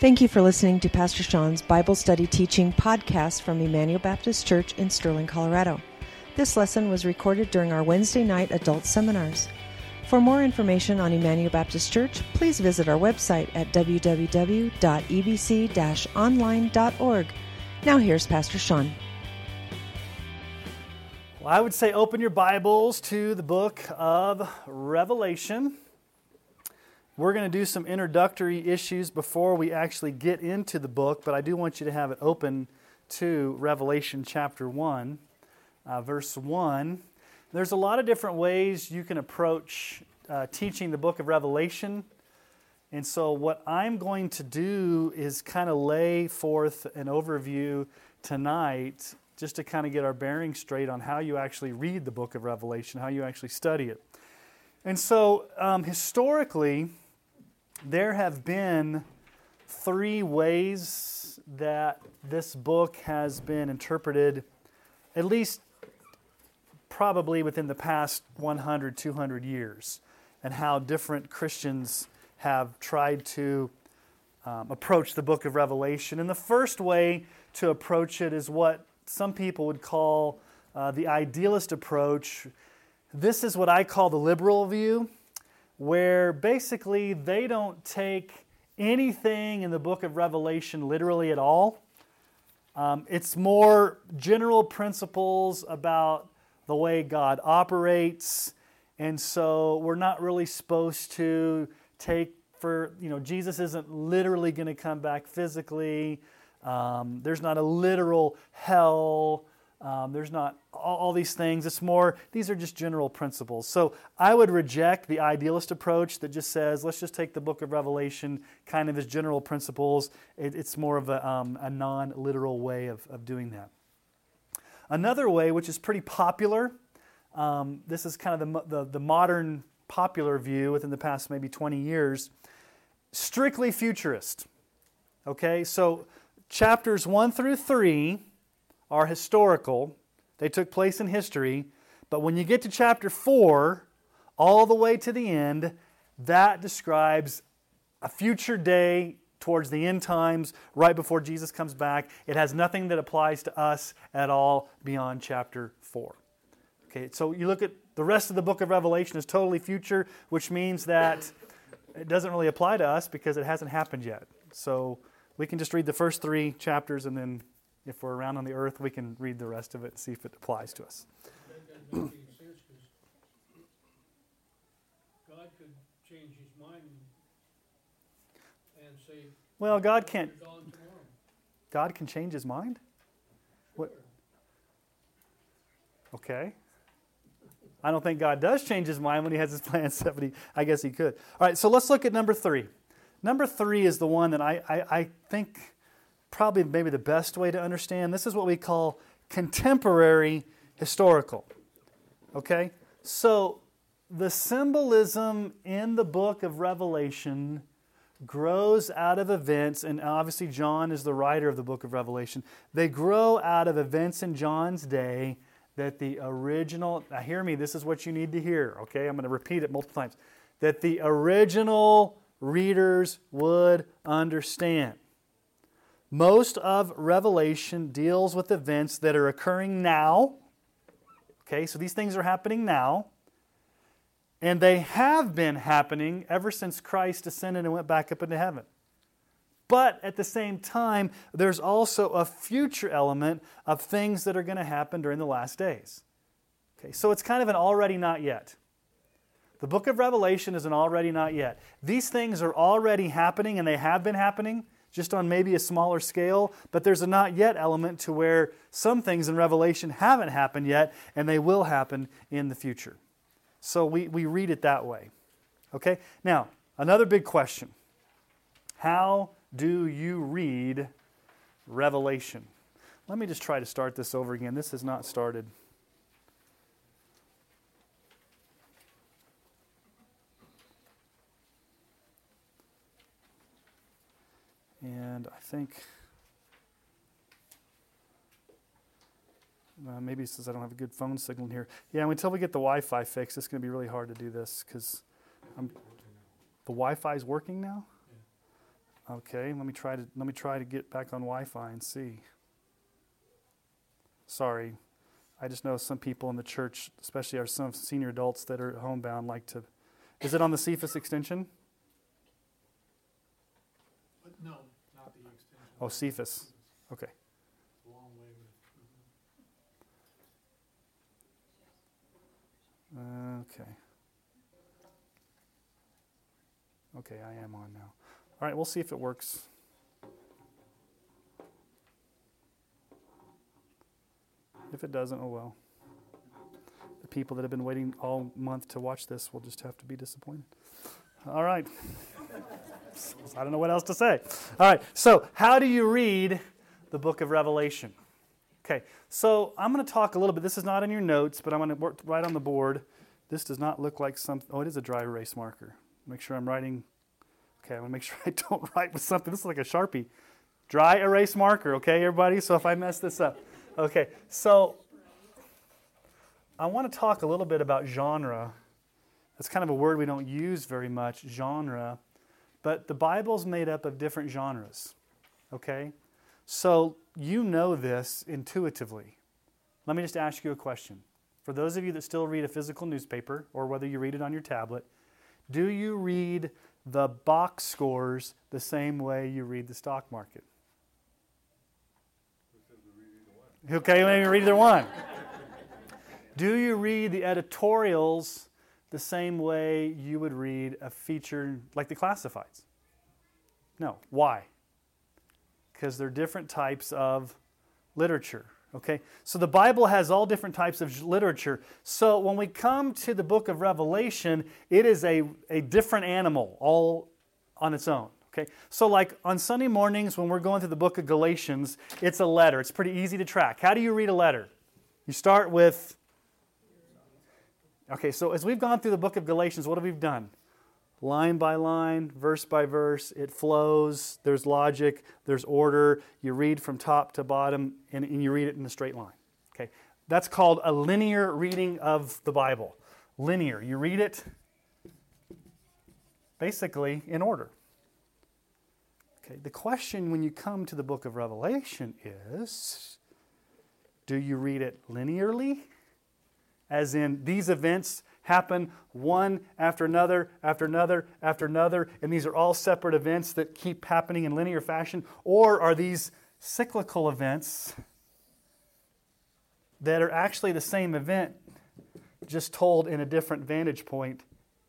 Thank you for listening to Pastor Sean's Bible Study Teaching podcast from Emmanuel Baptist Church in Sterling, Colorado. This lesson was recorded during our Wednesday night adult seminars. For more information on Emmanuel Baptist Church, please visit our website at www.ebc online.org. Now, here's Pastor Sean. Well, I would say open your Bibles to the book of Revelation. We're going to do some introductory issues before we actually get into the book, but I do want you to have it open to Revelation chapter 1, uh, verse 1. There's a lot of different ways you can approach uh, teaching the book of Revelation. And so, what I'm going to do is kind of lay forth an overview tonight just to kind of get our bearings straight on how you actually read the book of Revelation, how you actually study it. And so, um, historically, there have been three ways that this book has been interpreted, at least probably within the past 100, 200 years, and how different Christians have tried to um, approach the book of Revelation. And the first way to approach it is what some people would call uh, the idealist approach. This is what I call the liberal view where basically they don't take anything in the book of Revelation literally at all. Um, it's more general principles about the way God operates. And so we're not really supposed to take for, you know, Jesus isn't literally going to come back physically. Um, there's not a literal hell. Um, there's not all, all, these things. It's more, these are just general principles. So I would reject the idealist approach that just says, let's just take the book of Revelation kind of as general principles. It, it's more of a, um, a non literal way of, of doing that. Another way, which is pretty popular, um, this is kind of the, the, the modern popular view within the past maybe 20 years, strictly futurist. Okay, so chapters 1 through 3 are historical, they took place in history. But when you get to chapter 4, all the way to the end, that describes a future day towards the end times, right before Jesus comes back. It has nothing that applies to us at all beyond chapter 4. Okay, so you look at the rest of the book of Revelation is totally future, which means that it doesn't really apply to us because it hasn't happened yet. So we can just read the first three chapters and then if we're around on the earth, we can read the rest of it and see if it applies to us. God could change his mind and say, Well, God can't. God can change his mind? What? Okay. I don't think God does change his mind when he has his plan 70. I guess he could. All right, so let's look at number three. Number three is the one that I, I, I think probably maybe the best way to understand. This is what we call contemporary historical. Okay? So the symbolism in the book of Revelation grows out of events, and obviously John is the writer of the book of Revelation. They grow out of events in John's day that the original, now hear me, this is what you need to hear, okay? I'm going to repeat it multiple times. That the original readers would understand. Most of Revelation deals with events that are occurring now. Okay, so these things are happening now. And they have been happening ever since Christ ascended and went back up into heaven. But at the same time, there's also a future element of things that are going to happen during the last days. Okay, so it's kind of an already not yet. The book of Revelation is an already not yet. These things are already happening and they have been happening just on maybe a smaller scale, but there's a not yet element to where some things in Revelation haven't happened yet and they will happen in the future. So we, we read it that way. Okay? Now, another big question How do you read Revelation? Let me just try to start this over again. This has not started. And I think uh, maybe it says I don't have a good phone signal here. Yeah, until we get the Wi Fi fixed, it's going to be really hard to do this because the Wi Fi is working now. Okay, let me try to let me try to get back on Wi-Fi and see. Sorry, I just know some people in the church, especially our some senior adults that are homebound, like to. Is it on the Cephas extension? But no, not the extension. Oh, Cephas. Okay. Okay. Okay, I am on now. All right, we'll see if it works. If it doesn't, oh well. The people that have been waiting all month to watch this will just have to be disappointed. All right. I don't know what else to say. All right, so how do you read the book of Revelation? Okay, so I'm going to talk a little bit. This is not in your notes, but I'm going to work right on the board. This does not look like something. Oh, it is a dry erase marker. Make sure I'm writing. Okay, I want to make sure I don't write with something. This is like a sharpie. Dry erase marker. Okay, everybody. So if I mess this up, okay. So I want to talk a little bit about genre. That's kind of a word we don't use very much. Genre, but the Bible's made up of different genres. Okay, so you know this intuitively. Let me just ask you a question. For those of you that still read a physical newspaper, or whether you read it on your tablet, do you read the box scores the same way you read the stock market? Okay, you maybe read either one. do you read the editorials the same way you would read a feature like the classifieds? No. Why? Because they're different types of literature. Okay? So the Bible has all different types of literature. So when we come to the book of Revelation, it is a, a different animal all on its own. Okay? So, like on Sunday mornings when we're going through the book of Galatians, it's a letter. It's pretty easy to track. How do you read a letter? You start with. Okay, so as we've gone through the book of Galatians, what have we done? line by line, verse by verse. It flows. There's logic. There's order. You read from top to bottom, and, and, you read it in a straight line. Okay, that's called a linear reading of the Bible. Linear. You read it basically in order. Okay. The question when you come to the book of Revelation is, do you read it linearly? As in, these events happen one after another, after another, after another, and these are all separate events that keep happening in linear fashion? Or are these cyclical events that are actually the same event, just told in a different vantage point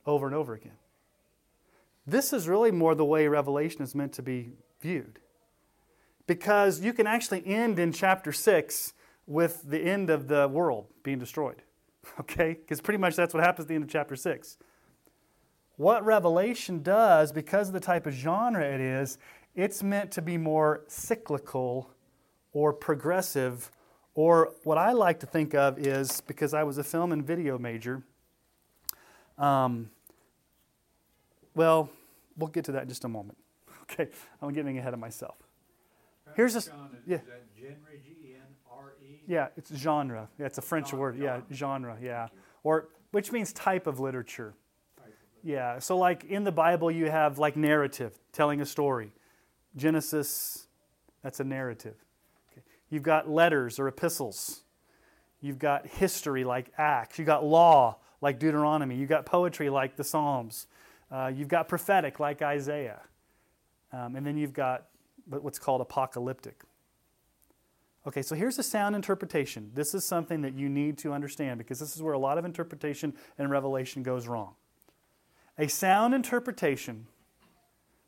over and over again? This is really more the way Revelation is meant to be viewed. Because you can actually end in chapter 6 with the end of the world being destroyed. Okay? Because pretty much that's what happens at the end of chapter 6. What Revelation does, because of the type of genre it is, it's meant to be more cyclical or progressive, or what I like to think of is because I was a film and video major. Um, well, we'll get to that in just a moment. Okay, I'm getting ahead of myself. Here's a yeah. Yeah, it's genre. Yeah, it's a French Genre, word. Yeah, genre. Yeah, or which means type of literature. Yeah, so like in the Bible, you have like narrative, telling a story. Genesis, that's a narrative. Okay. You've got letters or epistles. You've got history like Acts. You've got law like Deuteronomy. You've got poetry like the Psalms. Uh, you've got prophetic like Isaiah. Um, and then you've got what's called apocalyptic. Okay, so here's a sound interpretation. This is something that you need to understand because this is where a lot of interpretation and revelation goes wrong. A sound interpretation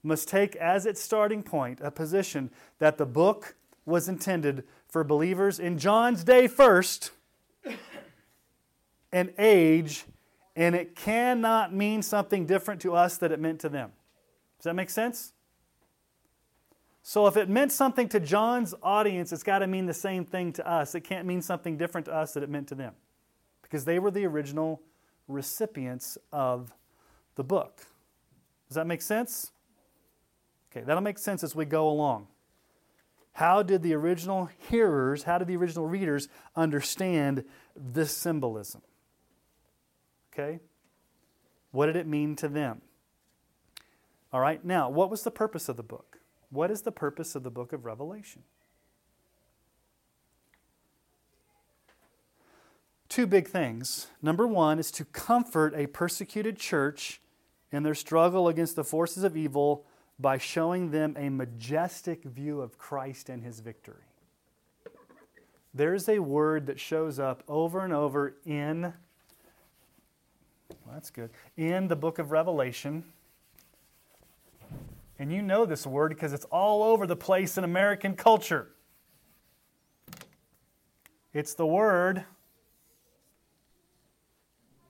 must take as its starting point a position that the book was intended for believers in John's day first and age, and it cannot mean something different to us that it meant to them. Does that make sense? So if it meant something to John's audience, it's got to mean the same thing to us. It can't mean something different to us that it meant to them because they were the original recipients of the book. Does that make sense? Okay, that'll make sense as we go along. How did the original hearers, how did the original readers understand this symbolism? Okay? What did it mean to them? All right, now, what was the purpose of the book? What is the purpose of the book of Revelation? Two big things. Number one is to comfort a persecuted church in their struggle against the forces of evil by showing them a majestic view of Christ and his victory. There's a word that shows up over and over in, well, that's good, in the book of Revelation. And you know this word because it's all over the place in American culture. It's the word,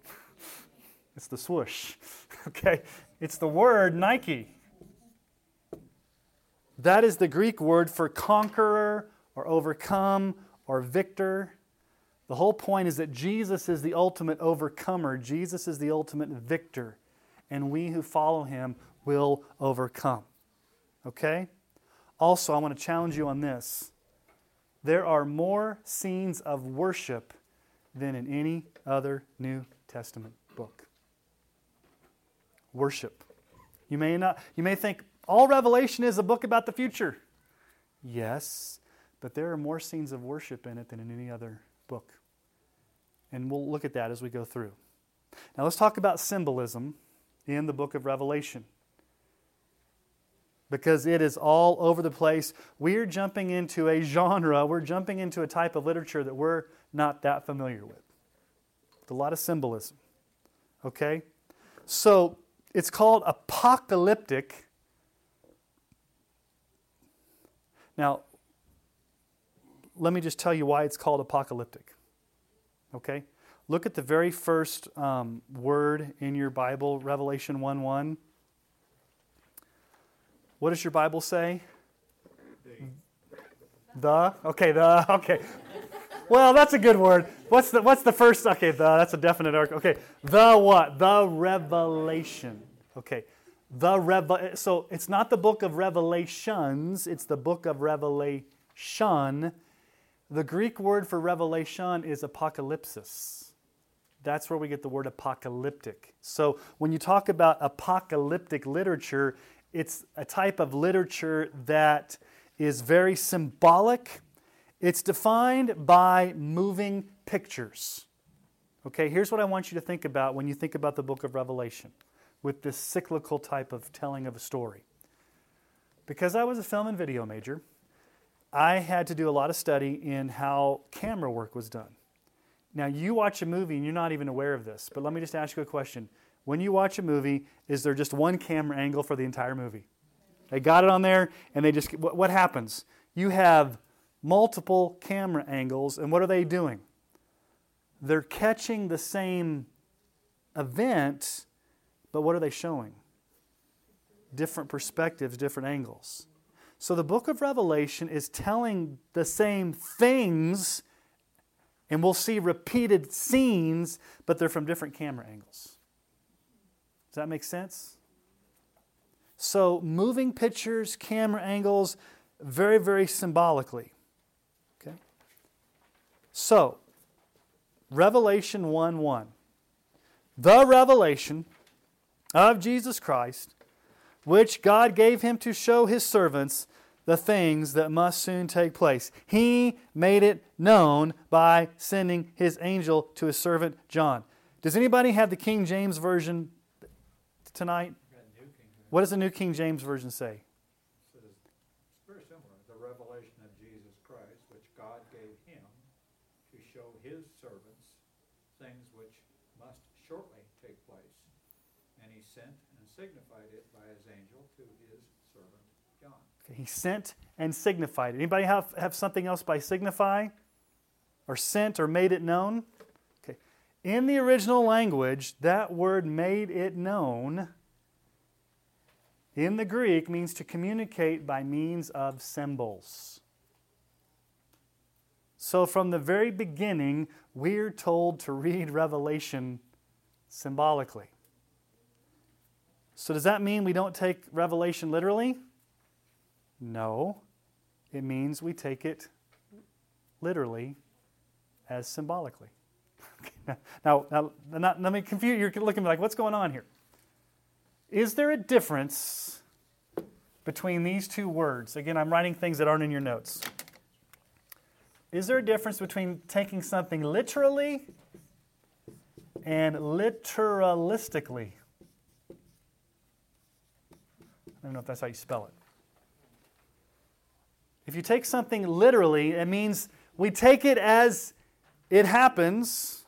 it's the swoosh, okay? It's the word Nike. That is the Greek word for conqueror or overcome or victor. The whole point is that Jesus is the ultimate overcomer, Jesus is the ultimate victor, and we who follow him will overcome. Okay? Also, I want to challenge you on this. There are more scenes of worship than in any other New Testament book. Worship. You may not you may think all Revelation is a book about the future. Yes, but there are more scenes of worship in it than in any other book. And we'll look at that as we go through. Now let's talk about symbolism in the book of Revelation. Because it is all over the place. We're jumping into a genre, we're jumping into a type of literature that we're not that familiar with. With a lot of symbolism. Okay? So it's called apocalyptic. Now, let me just tell you why it's called apocalyptic. Okay? Look at the very first um, word in your Bible, Revelation 1 1. What does your Bible say? The? Okay, the. Okay. Well, that's a good word. What's the what's the first? Okay, the that's a definite arc. Okay. The what? The revelation. Okay. The revel so it's not the book of revelations, it's the book of revelation. The Greek word for revelation is apocalypsis. That's where we get the word apocalyptic. So when you talk about apocalyptic literature, it's a type of literature that is very symbolic. It's defined by moving pictures. Okay, here's what I want you to think about when you think about the book of Revelation with this cyclical type of telling of a story. Because I was a film and video major, I had to do a lot of study in how camera work was done. Now, you watch a movie and you're not even aware of this, but let me just ask you a question. When you watch a movie, is there just one camera angle for the entire movie? They got it on there and they just, what, what happens? You have multiple camera angles, and what are they doing? They're catching the same event, but what are they showing? Different perspectives, different angles. So the book of Revelation is telling the same things, and we'll see repeated scenes, but they're from different camera angles. Does that make sense? So, moving pictures, camera angles, very, very symbolically. Okay? So, Revelation 1 1. The revelation of Jesus Christ, which God gave him to show his servants the things that must soon take place. He made it known by sending his angel to his servant John. Does anybody have the King James Version tonight? What does the New King James Version say? Uh, it's very similar. The revelation of Jesus Christ, which God gave him to show his servants things which must shortly take place. And he sent and signified it by his angel to his servant John. Okay, he sent and signified it. Anybody have, have something else by signify? Or sent or made it known? In the original language, that word made it known in the Greek means to communicate by means of symbols. So, from the very beginning, we're told to read Revelation symbolically. So, does that mean we don't take Revelation literally? No. It means we take it literally as symbolically. now, now, let me confuse you. You're looking like, what's going on here? Is there a difference between these two words? Again, I'm writing things that aren't in your notes. Is there a difference between taking something literally and literalistically? I don't know if that's how you spell it. If you take something literally, it means we take it as it happens.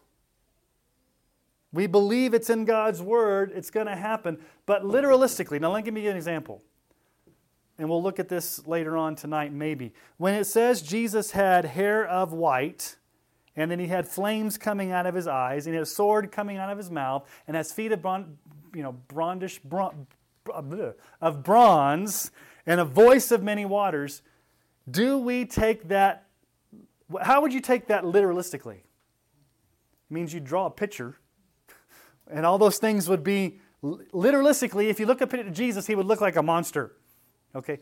We believe it's in God's Word, it's going to happen. But literalistically, now let me give you an example. And we'll look at this later on tonight, maybe. When it says Jesus had hair of white, and then he had flames coming out of his eyes, and he had a sword coming out of his mouth, and has feet of bron- you know, brondish, bron- uh, of bronze, and a voice of many waters. Do we take that? How would you take that literalistically? It means you draw a picture, and all those things would be literalistically. If you look up at Jesus, he would look like a monster. Okay?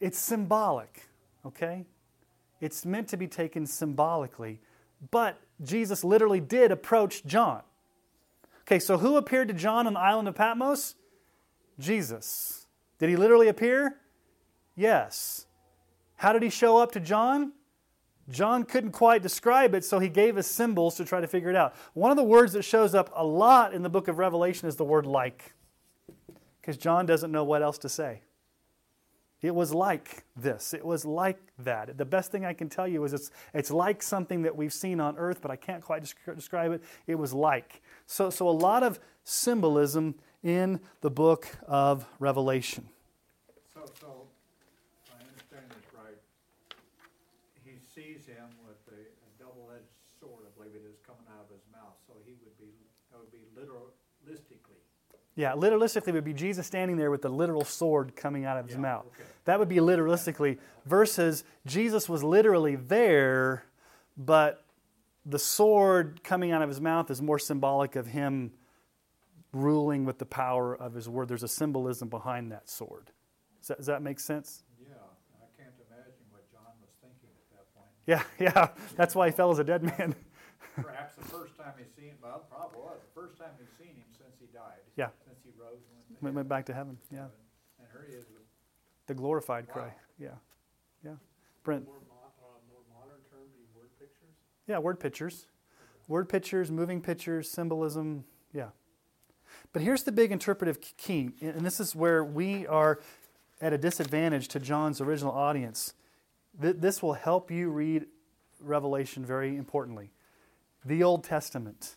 It's symbolic. Okay? It's meant to be taken symbolically. But Jesus literally did approach John. Okay, so who appeared to John on the island of Patmos? Jesus. Did he literally appear? Yes. How did he show up to John? John couldn't quite describe it, so he gave us symbols to try to figure it out. One of the words that shows up a lot in the book of Revelation is the word like, because John doesn't know what else to say. It was like this. It was like that. The best thing I can tell you is it's, it's like something that we've seen on earth, but I can't quite describe it. It was like. So, so a lot of symbolism in the book of Revelation. So, so I understand this right. He sees him with a, a double-edged sword, I believe it is, coming out of his mouth. So he would be, that would be literalistically yeah, literalistically it would be Jesus standing there with the literal sword coming out of his Yeah, mouth. okay. That would be literalistically, versus Jesus was literally there, but the sword coming out of his mouth is more symbolic of him ruling with the power of his word. There's a symbolism behind that sword. Does that, does that make sense? Yeah, I can't imagine what John was thinking at that point. Yeah, yeah. That's why he fell as a dead man. Perhaps the first time he's seen, well, probably was, the first time he's seen him since he died. Yeah. Since he rose and went to went, went back to heaven. Yeah. And is The glorified Wow. cry. Yeah. Yeah. Brent. More, uh, more modern term, word pictures? Yeah, word pictures. Word pictures, moving pictures, symbolism. Yeah. But here's the big interpretive key, and this is where we are at a disadvantage to John's original audience. Th- This will help you read Revelation very importantly. The Old Testament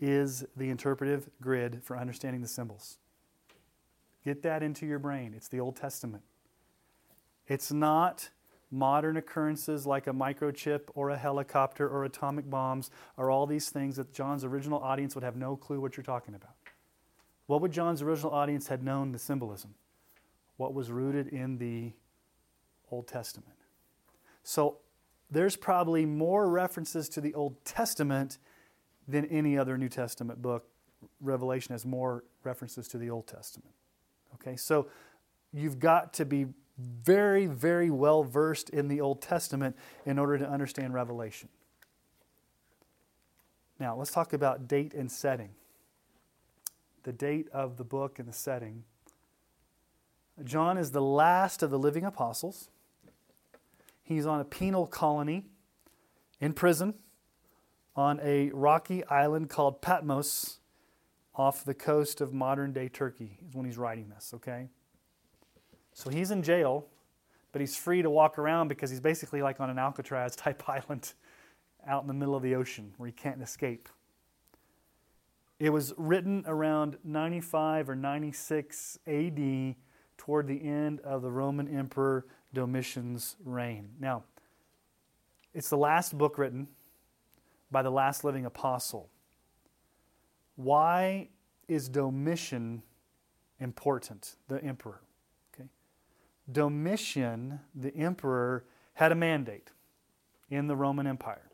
is the interpretive grid for understanding the symbols. Get that into your brain. It's the Old Testament. It's not modern occurrences like a microchip or a helicopter or atomic bombs or all these things that John's original audience would have no clue what you're talking about. What would John's original audience had known the symbolism? What was rooted in the Old Testament. So there's probably more references to the Old Testament than any other New Testament book. Revelation has more references to the Old Testament. Okay, so you've got to be very, very well versed in the Old Testament in order to understand Revelation. Now, let's talk about date and setting. The date of the book and the setting. John is the last of the living apostles. He's on a penal colony in prison on a rocky island called Patmos off the coast of modern day Turkey, is when he's writing this, okay? So he's in jail, but he's free to walk around because he's basically like on an Alcatraz type island out in the middle of the ocean where he can't escape. It was written around 95 or 96 AD toward the end of the Roman Emperor Domitian's reign. Now, it's the last book written by the last living apostle. Why is Domitian important, the emperor? Okay. Domitian, the emperor, had a mandate in the Roman Empire.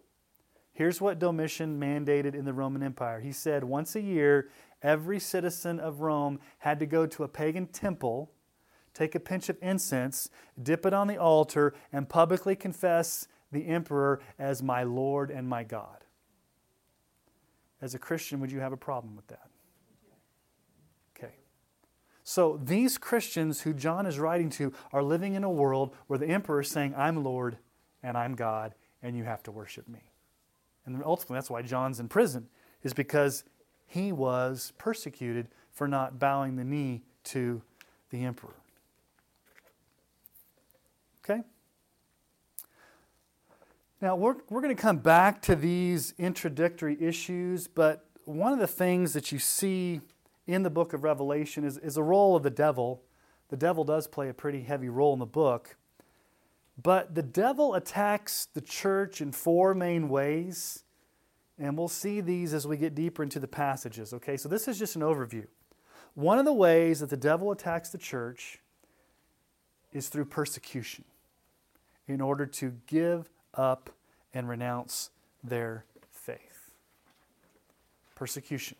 Here's what Domitian mandated in the Roman Empire. He said once a year, every citizen of Rome had to go to a pagan temple, take a pinch of incense, dip it on the altar, and publicly confess the emperor as my Lord and my God. As a Christian, would you have a problem with that? Okay. So these Christians who John is writing to are living in a world where the emperor is saying, I'm Lord and I'm God and you have to worship me. And ultimately, that's why John's in prison, is because he was persecuted for not bowing the knee to the emperor. Okay? Now, we're, we're going to come back to these introductory issues, but one of the things that you see in the book of Revelation is, is a role of the devil. The devil does play a pretty heavy role in the book. But the devil attacks the church in four main ways, and we'll see these as we get deeper into the passages. Okay, so this is just an overview. One of the ways that the devil attacks the church is through persecution in order to give up and renounce their faith. Persecution.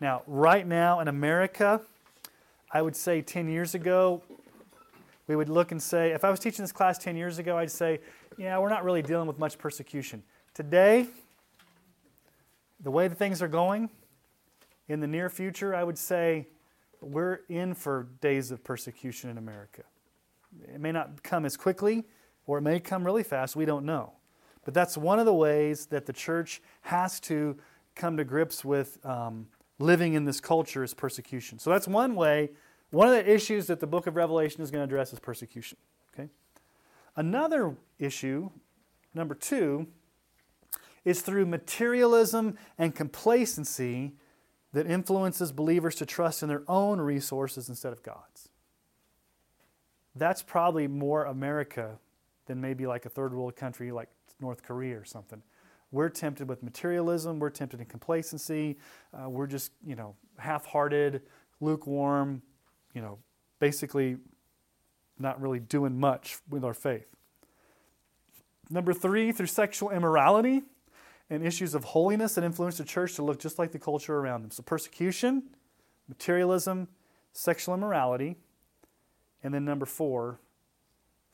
Now, right now in America, I would say 10 years ago, we would look and say, if I was teaching this class 10 years ago, I'd say, yeah, we're not really dealing with much persecution. Today, the way that things are going, in the near future, I would say we're in for days of persecution in America. It may not come as quickly, or it may come really fast, we don't know. But that's one of the ways that the church has to come to grips with um, living in this culture is persecution. So that's one way one of the issues that the book of Revelation is going to address is persecution. Okay? Another issue, number two, is through materialism and complacency that influences believers to trust in their own resources instead of God's. That's probably more America than maybe like a third world country like North Korea or something. We're tempted with materialism, we're tempted in complacency, uh, we're just, you know, half hearted, lukewarm, you know, basically not really doing much with our faith. Number three, through sexual immorality and issues of holiness that influence the church to look just like the culture around them. So, persecution, materialism, sexual immorality. And then number four,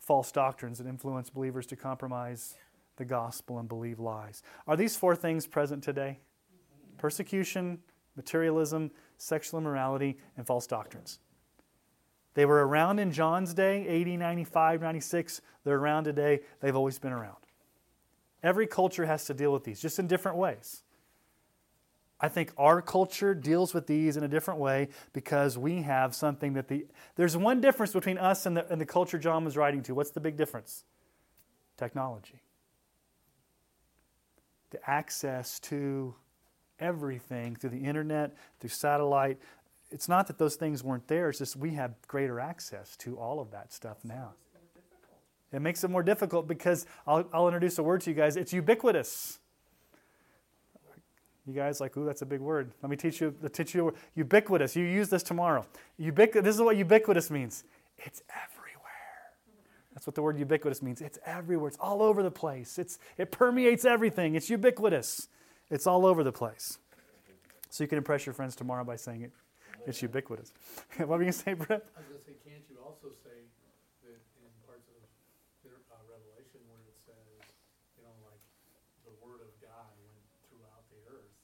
false doctrines that influence believers to compromise the gospel and believe lies. Are these four things present today? Persecution, materialism, sexual immorality, and false doctrines. They were around in John's day, 80, 95, 96. They're around today. They've always been around. Every culture has to deal with these, just in different ways. I think our culture deals with these in a different way because we have something that the. There's one difference between us and the, and the culture John was writing to. What's the big difference? Technology. The access to everything through the internet, through satellite, it's not that those things weren't there, it's just we have greater access to all of that stuff now. It makes it more difficult because I'll, I'll introduce a word to you guys. It's ubiquitous. You guys like, ooh, that's a big word. Let me teach you. The teach you ubiquitous. You use this tomorrow. Ubiqu- this is what ubiquitous means. It's everywhere. That's what the word ubiquitous means. It's everywhere. It's all over the place. It's it permeates everything. It's ubiquitous. It's all over the place. So you can impress your friends tomorrow by saying it it's ubiquitous. what were you going to say, Brett? I was going to say, can't you also say that in parts of uh, Revelation where it says, you know, like the word of God went throughout the earth,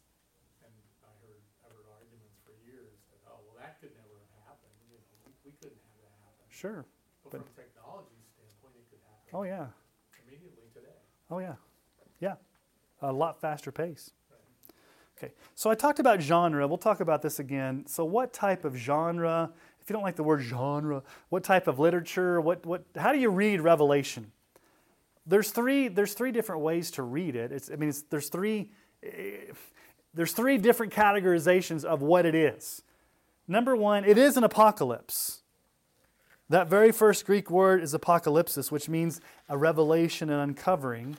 and I heard I heard arguments for years that oh well that could never have happened. You know, we, we couldn't have that happen. Sure. But, but from technology standpoint, it could happen. Oh yeah. Immediately today. Oh yeah, yeah, a lot faster pace. Okay, so I talked about genre. We'll talk about this again. So, what type of genre? If you don't like the word genre, what type of literature? What, what, how do you read Revelation? There's three, there's three different ways to read it. It's, I mean, there's, three, eh, there's three different categorizations of what it is. Number one, it is an apocalypse. That very first Greek word is apocalypsis, which means a revelation and uncovering.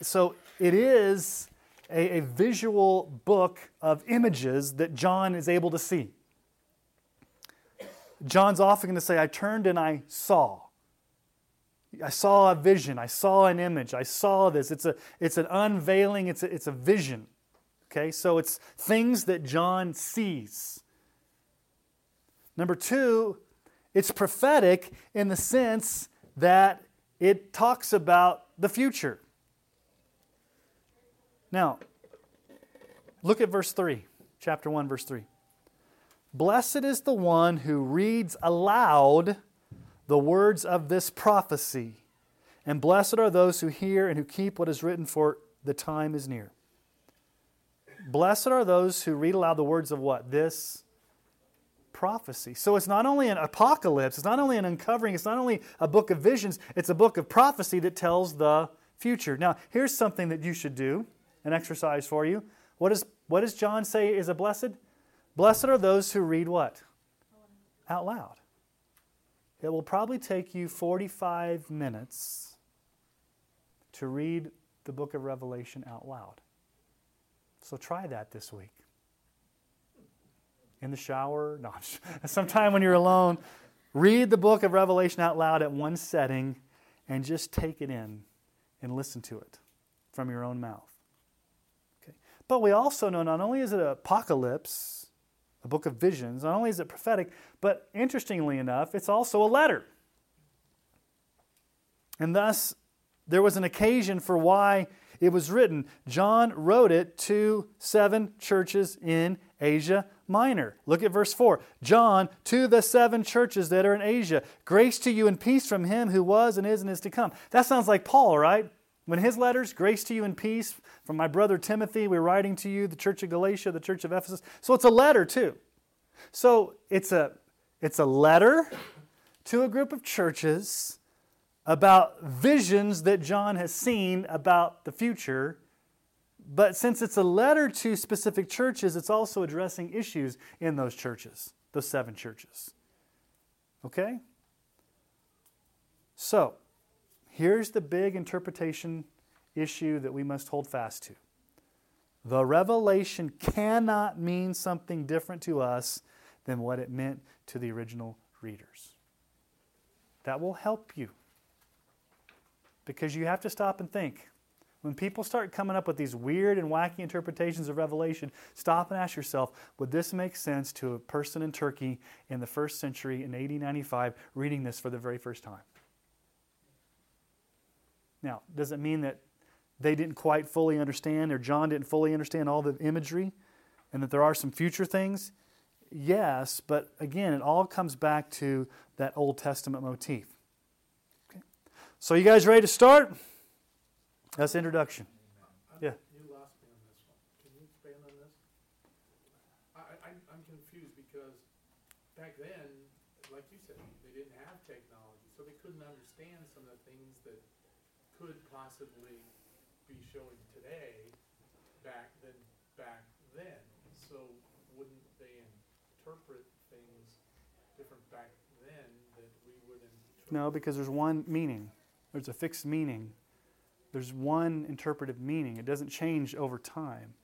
So it is a, a visual book of images that John is able to see. John's often going to say, I turned and I saw. I saw a vision. I saw an image. I saw this. It's, a, it's an unveiling, it's a, it's a vision. Okay, so it's things that John sees. Number two, it's prophetic in the sense that it talks about the future. Now, look at verse 3, chapter 1, verse 3. Blessed is the one who reads aloud the words of this prophecy. And blessed are those who hear and who keep what is written, for the time is near. Blessed are those who read aloud the words of what? This prophecy. So it's not only an apocalypse, it's not only an uncovering, it's not only a book of visions, it's a book of prophecy that tells the future. Now, here's something that you should do, an exercise for you. What, is, what does John say is a blessed? Blessed are those who read what? Out loud. It will probably take you 45 minutes to read the book of Revelation out loud. So try that this week. In the shower, no, sometime when you're alone, read the book of Revelation out loud at one setting and just take it in and listen to it from your own mouth. Okay. But we also know not only is it an apocalypse, a book of visions, not only is it prophetic, but interestingly enough, it's also a letter. And thus, there was an occasion for why it was written. John wrote it to seven churches in Asia Minor. Look at verse 4. John, to the seven churches that are in Asia, grace to you and peace from him who was and is and is to come. That sounds like Paul, right? When his letters, grace to you and peace from my brother Timothy, we're writing to you, the church of Galatia, the church of Ephesus. So it's a letter too. So it's a, it's a letter to a group of churches about visions that John has seen about the future. But since it's a letter to specific churches, it's also addressing issues in those churches, those seven churches. Okay? So, here's the big interpretation issue that we must hold fast to. The revelation cannot mean something different to us than what it meant to the original readers. That will help you because you have to stop and think. When people start coming up with these weird and wacky interpretations of Revelation, stop and ask yourself would this make sense to a person in Turkey in the first century in 1895 reading this for the very first time? Now, does it mean that they didn't quite fully understand or John didn't fully understand all the imagery and that there are some future things? Yes, but again, it all comes back to that Old Testament motif. So, you guys ready to start? That's the introduction. Yeah. You lost me on this one. Can you expand on this? I, I'm confused because back then, like you said, they didn't have technology, so they couldn't understand some of the things that could possibly be showing today back then. back then. So wouldn't they interpret things different back then that we would interpret? No, because there's one meaning. There's a fixed meaning. There's one interpretive meaning. It doesn't change over time.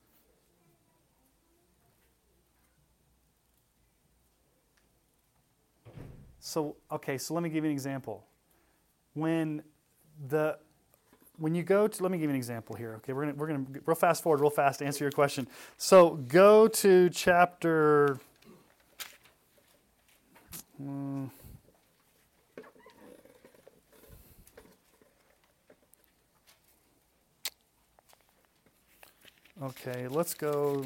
So, okay, so let me give you an example. When the when you go to let me give you an example here. Okay, we're gonna we're gonna real fast forward, real fast to answer your question. So go to chapter. Hmm, Okay, let's go.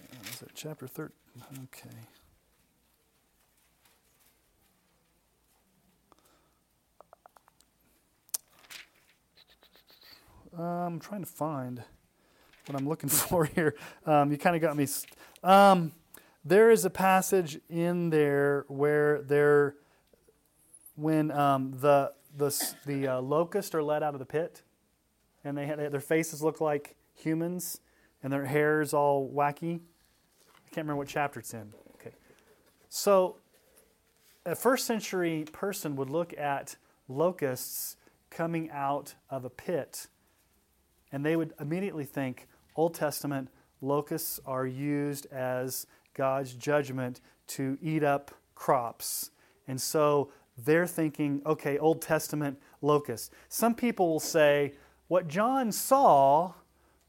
Uh, is it chapter 13? Okay. Um, I'm trying to find what I'm looking for here. Um, you kind of got me. St- um, there is a passage in there where there, when um, the the, the uh, locusts are let out of the pit, and they had, their faces look like humans, and their hair is all wacky. I can't remember what chapter it's in. Okay, so a first century person would look at locusts coming out of a pit, and they would immediately think Old Testament locusts are used as God's judgment to eat up crops. And so they're thinking, okay, Old Testament locusts. Some people will say what John saw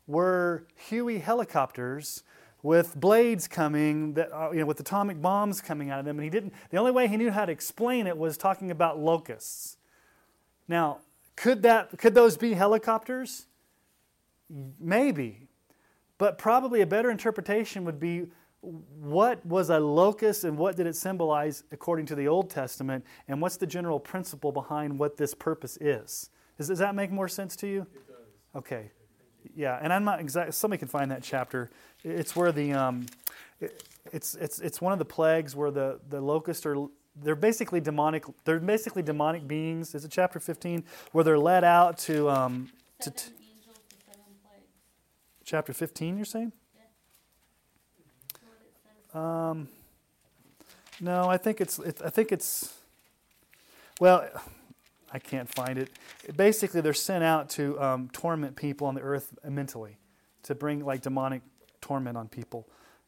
were Huey helicopters with blades coming that uh, you know with atomic bombs coming out of them and he didn't the only way he knew how to explain it was talking about locusts now could that could those be helicopters Maybe. But probably a better interpretation would be what was a locust and what did it symbolize according to the Old Testament, and what's the general principle behind what this purpose is? Does, does that make more sense to you? It does. Okay. Yeah, and I'm not exactly, Somebody can find that chapter. It's where the um, it, it's it's it's one of the plagues where the the locusts are. They're basically demonic. They're basically demonic beings. Is it chapter 15 where they're led out to um, to Seven t- angels, the seven plagues. chapter 15? You're saying? That's what it says. Um, no, I think it's. It, I think it's. Well, I can't find it. Basically, they're sent out to um, torment people on the earth mentally, to bring like demonic torment on people.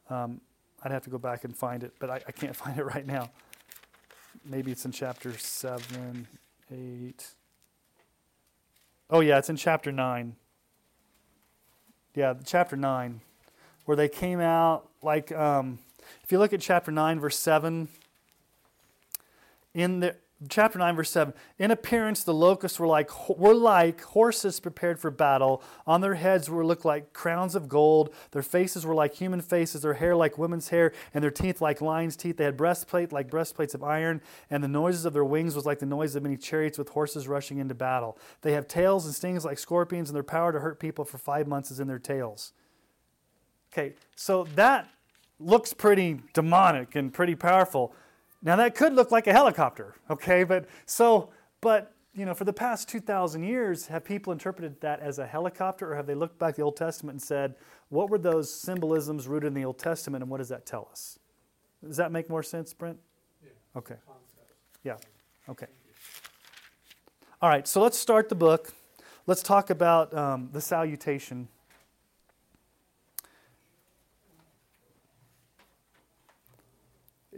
Um, I'd have to go back and find it, but I, I can't find it right now. Maybe it's in chapter seven, eight. Oh yeah, it's in chapter nine. Yeah, chapter nine, where they came out like. Um, if you look at chapter 9, verse 7, in the chapter 9 verse 7 in appearance the locusts were like were like horses prepared for battle. On their heads were looked like crowns of gold. Their faces were like human faces their hair like women's hair and their teeth like lions teeth. They had breastplate like breastplates of iron and the noises of their wings was like the noise of many chariots with horses rushing into battle. They have tails and stings like scorpions and their power to hurt people for five months is in their tails. Okay so that looks pretty demonic and pretty powerful. Now that could look like a helicopter, okay? But so, but you know, for the past 2,000 years, have people interpreted that as a helicopter, or have they looked back at the Old Testament and said, what were those symbolisms rooted in the Old Testament, and what does that tell us? Does that make more sense, Brent? Yeah. Okay. Yeah. Okay. All right. So let's start the book. Let's talk about um, the salutation.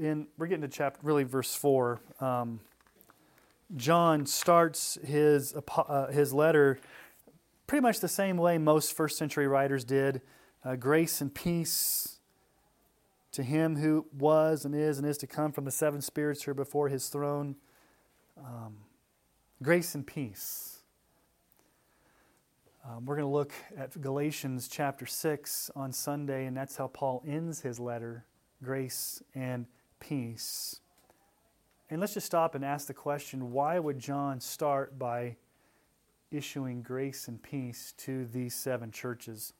In we're getting to chapter really verse four. Um, John starts his uh, his letter pretty much the same way most first century writers did. Uh, grace and peace to him who was and is and is to come from the seven spirits who are before his throne. Um, grace and peace. Um, we're going to look at Galatians chapter 6 on Sunday, and that's how Paul ends his letter grace and peace. And let's just stop and ask the question why would John start by issuing grace and peace to these seven churches?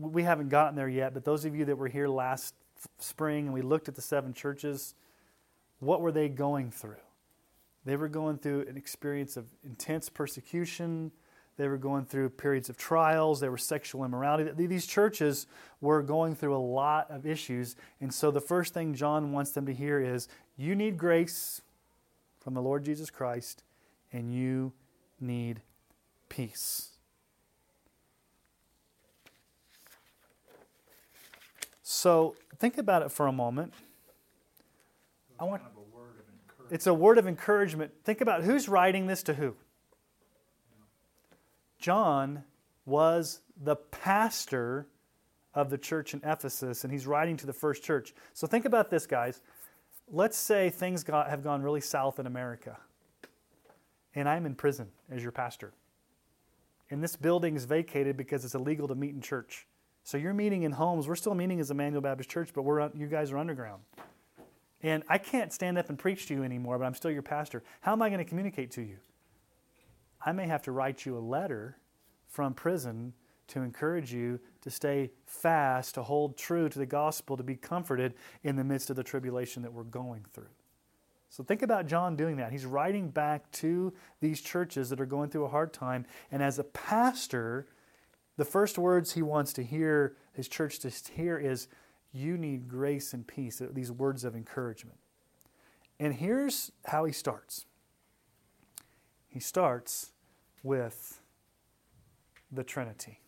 We haven't gotten there yet, but those of you that were here last spring and we looked at the seven churches, what were they going through? They were going through an experience of intense persecution. They were going through periods of trials. There was sexual immorality. These churches were going through a lot of issues. And so the first thing John wants them to hear is you need grace from the Lord Jesus Christ, and you need peace. So think about it for a moment. I want- Kind of a word of encouragement. It's a word of encouragement. Think about who's writing this to who? John was the pastor of the church in Ephesus, and he's writing to the first church. So think about this, guys. Let's say things got, have gone really south in America, and I'm in prison as your pastor. And this building is vacated because it's illegal to meet in church. So you're meeting in homes. We're still meeting as Emmanuel Baptist Church, but we're, you guys are underground. And I can't stand up and preach to you anymore, but I'm still your pastor. How am I going to communicate to you? I may have to write you a letter from prison to encourage you to stay fast, to hold true to the gospel, to be comforted in the midst of the tribulation that we're going through. So think about John doing that. He's writing back to these churches that are going through a hard time. And as a pastor, the first words he wants to hear his church to hear is, You need grace and peace, these words of encouragement. And here's how he starts he starts with the Trinity.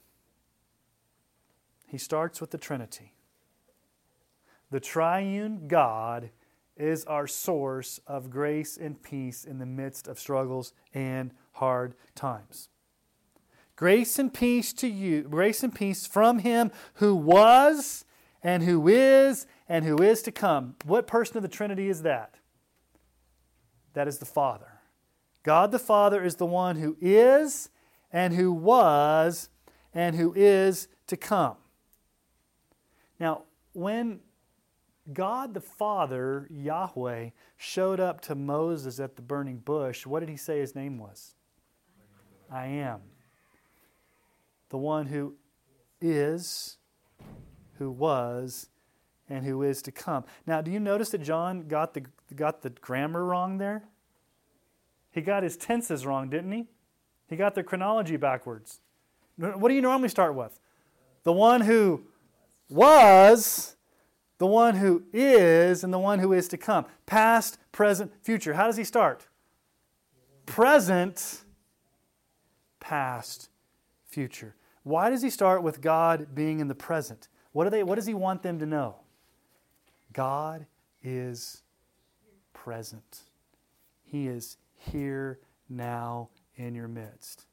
He starts with the Trinity. The triune God is our source of grace and peace in the midst of struggles and hard times. Grace and peace to you, grace and peace from Him who was and who is and who is to come. What person of the Trinity is that? That is the Father. God the Father is the one who is and who was and who is to come. Now, when God the Father, Yahweh, showed up to Moses at the burning bush, what did he say his name was? I am. The one who is, who was, and who is to come. Now, do you notice that John got the, got the grammar wrong there? He got his tenses wrong, didn't he? He got the chronology backwards. What do you normally start with? The one who was, the one who is, and the one who is to come. Past, present, future. How does he start? Present, past, future. Why does he start with God being in the present? What, do they, what does he want them to know? God is present. He is here now in your midst.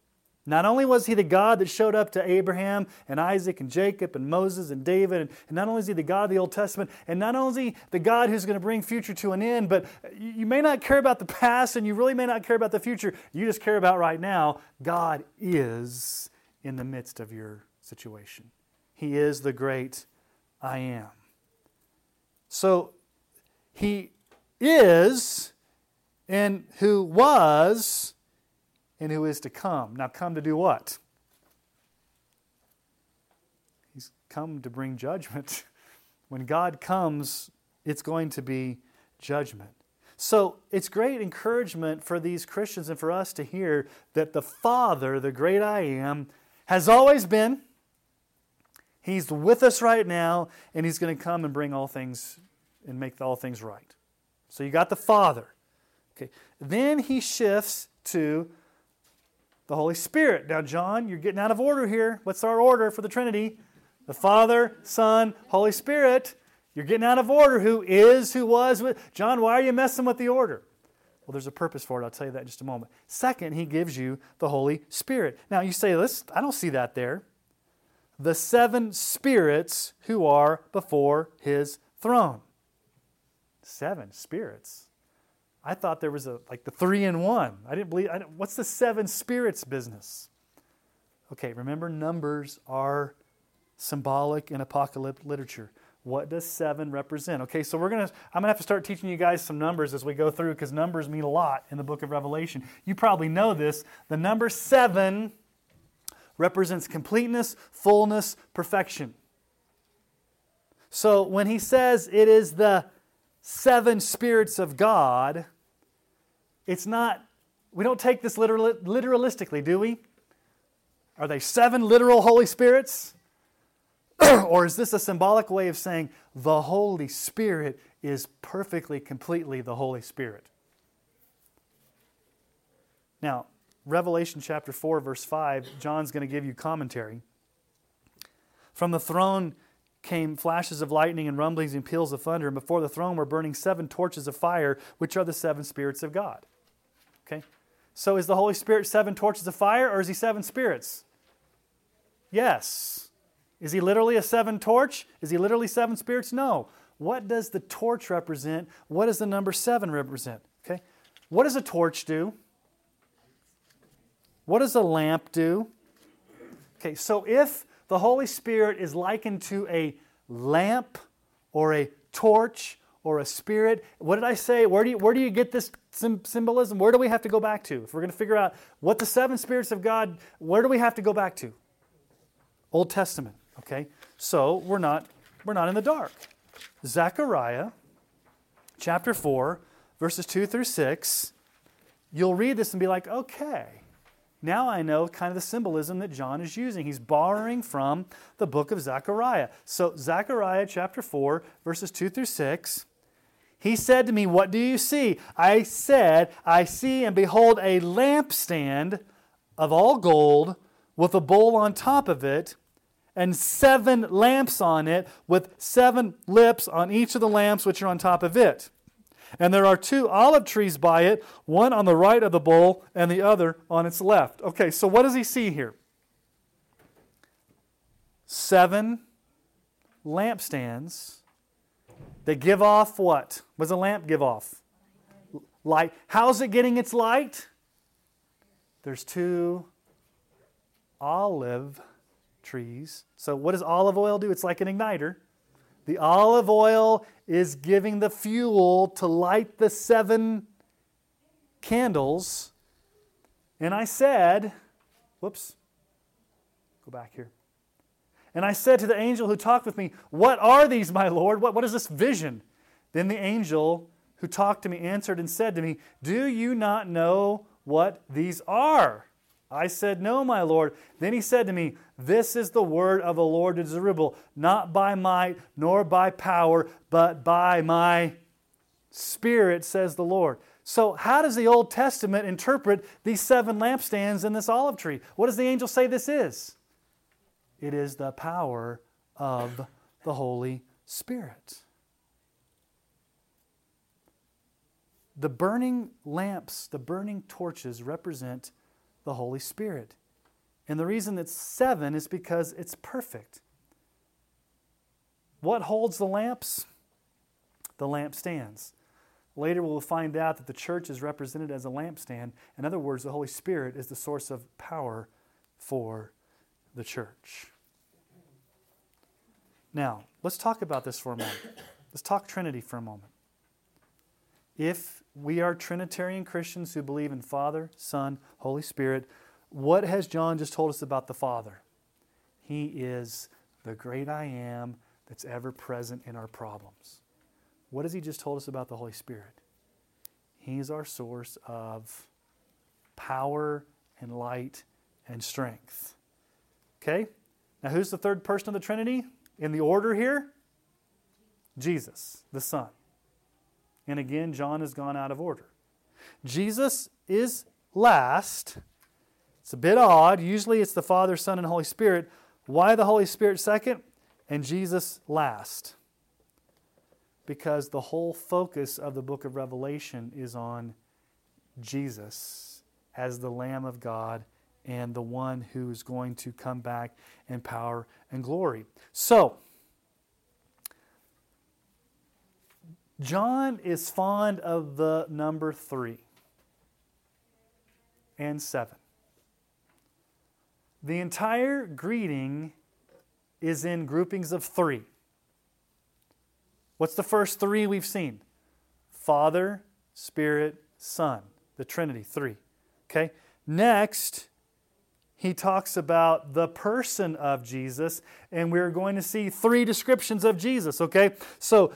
Not only was he the God that showed up to Abraham and Isaac and Jacob and Moses and David, and, not only is he the God of the Old Testament, and not only is he the God who's going to bring future to an end, but you may not care about the past and you really may not care about the future. You just care about right now. God is in the midst of your situation. He is the great I am. So he is and who was and who is to come. Now, come to do what? He's come to bring judgment. When God comes, it's going to be judgment. So it's great encouragement for these Christians and for us to hear that the Father, the great I am, has always been. He's with us right now, and He's going to come and bring all things and make all things right. So you got the Father. Okay. Then he shifts to the Holy Spirit. Now, John, you're getting out of order here. What's our order for the Trinity? The Father, Son, Holy Spirit. You're getting out of order. Who is, who was. John, why are you messing with the order? Well, there's a purpose for it. I'll tell you that in just a moment. Second, he gives you the Holy Spirit. Now, you say, this, I don't see that there. The seven spirits who are before his throne. Seven spirits. I thought there was a like the three in one. I didn't believe. I didn't, what's the seven spirits business? Okay, remember numbers are symbolic in apocalyptic literature. What does seven represent? Okay, so we're gonna. I'm gonna have to start teaching you guys some numbers as we go through because numbers mean a lot in the book of Revelation. You probably know this. The number seven represents completeness, fullness, perfection. So when he says it is the seven spirits of God, it's not, we don't take this literal, literalistically, do we? Are they seven literal Holy Spirits? or is this a symbolic way of saying the Holy Spirit is perfectly, completely the Holy Spirit? Now, Revelation chapter 4, verse 5, John's going to give you commentary. From the throne came flashes of lightning and rumblings and peals of thunder, and before the throne were burning seven torches of fire, which are the seven spirits of God. Okay? So is the Holy Spirit seven torches of fire or is he seven spirits? Yes. Is he literally a seven torch? Is he literally seven spirits? No. What does the torch represent? What does the number seven represent? Okay? What does a torch do? What does a lamp do? Okay, so if the Holy Spirit is likened to a lamp or a torch or a spirit. What did I say? Where do you, where do you get this symbolism? Where do we have to go back to? If we're going to figure out what the seven spirits of God, where do we have to go back to? Old Testament, okay? So we're not, we're not in the dark. Zechariah chapter 4, verses 2 through 6. You'll read this and be like, okay, now I know kind of the symbolism that John is using. He's borrowing from the book of Zechariah. So, Zechariah chapter 4, verses 2 through 6. He said to me, What do you see? I said, I see and behold a lampstand of all gold with a bowl on top of it and seven lamps on it with seven lips on each of the lamps which are on top of it. And there are two olive trees by it, one on the right of the bowl and the other on its left. Okay, so what does he see here? Seven lampstands they give off what? What does a lamp give off? Light. How's it getting its light? There's two olive trees. So, what does olive oil do? It's like an igniter. The olive oil is giving the fuel to light the seven candles. And I said, whoops, go back here. And I said to the angel who talked with me, What are these, my Lord? What, what is this vision? Then the angel who talked to me answered and said to me, Do you not know what these are? I said, No, my Lord. Then he said to me, This is the word of the Lord to Zerubbabel, not by might nor by power, but by my spirit, says the Lord. So, how does the Old Testament interpret these seven lampstands and this olive tree? What does the angel say this is? It is the power of the Holy Spirit. The burning lamps, the burning torches represent the Holy Spirit. And the reason it's seven is because it's perfect. What holds the lamps? The lampstands. Later, we'll find out that the church is represented as a lampstand. In other words, the Holy Spirit is the source of power for the church. Now, let's talk about this for a moment. Let's talk Trinity for a moment. If we are Trinitarian Christians who believe in Father, Son, Holy Spirit, what has John just told us about the Father? He is the great I am that's ever present in our problems. What has he just told us about the Holy Spirit? He's our source of power and light and strength. Okay? Now, who's the third person of the Trinity in the order here? Jesus, the Son. And again, John has gone out of order. Jesus is last. It's a bit odd. Usually it's the Father, Son, and Holy Spirit. Why the Holy Spirit second and Jesus last? Because the whole focus of the book of Revelation is on Jesus as the Lamb of God and the one who is going to come back in power and glory. So, John is fond of the number three and seven. The entire greeting is in groupings of three. What's the first three we've seen? Father, Spirit, Son. The Trinity, three. Okay? Next, he talks about the person of Jesus, and we're going to see three descriptions of Jesus, okay? So,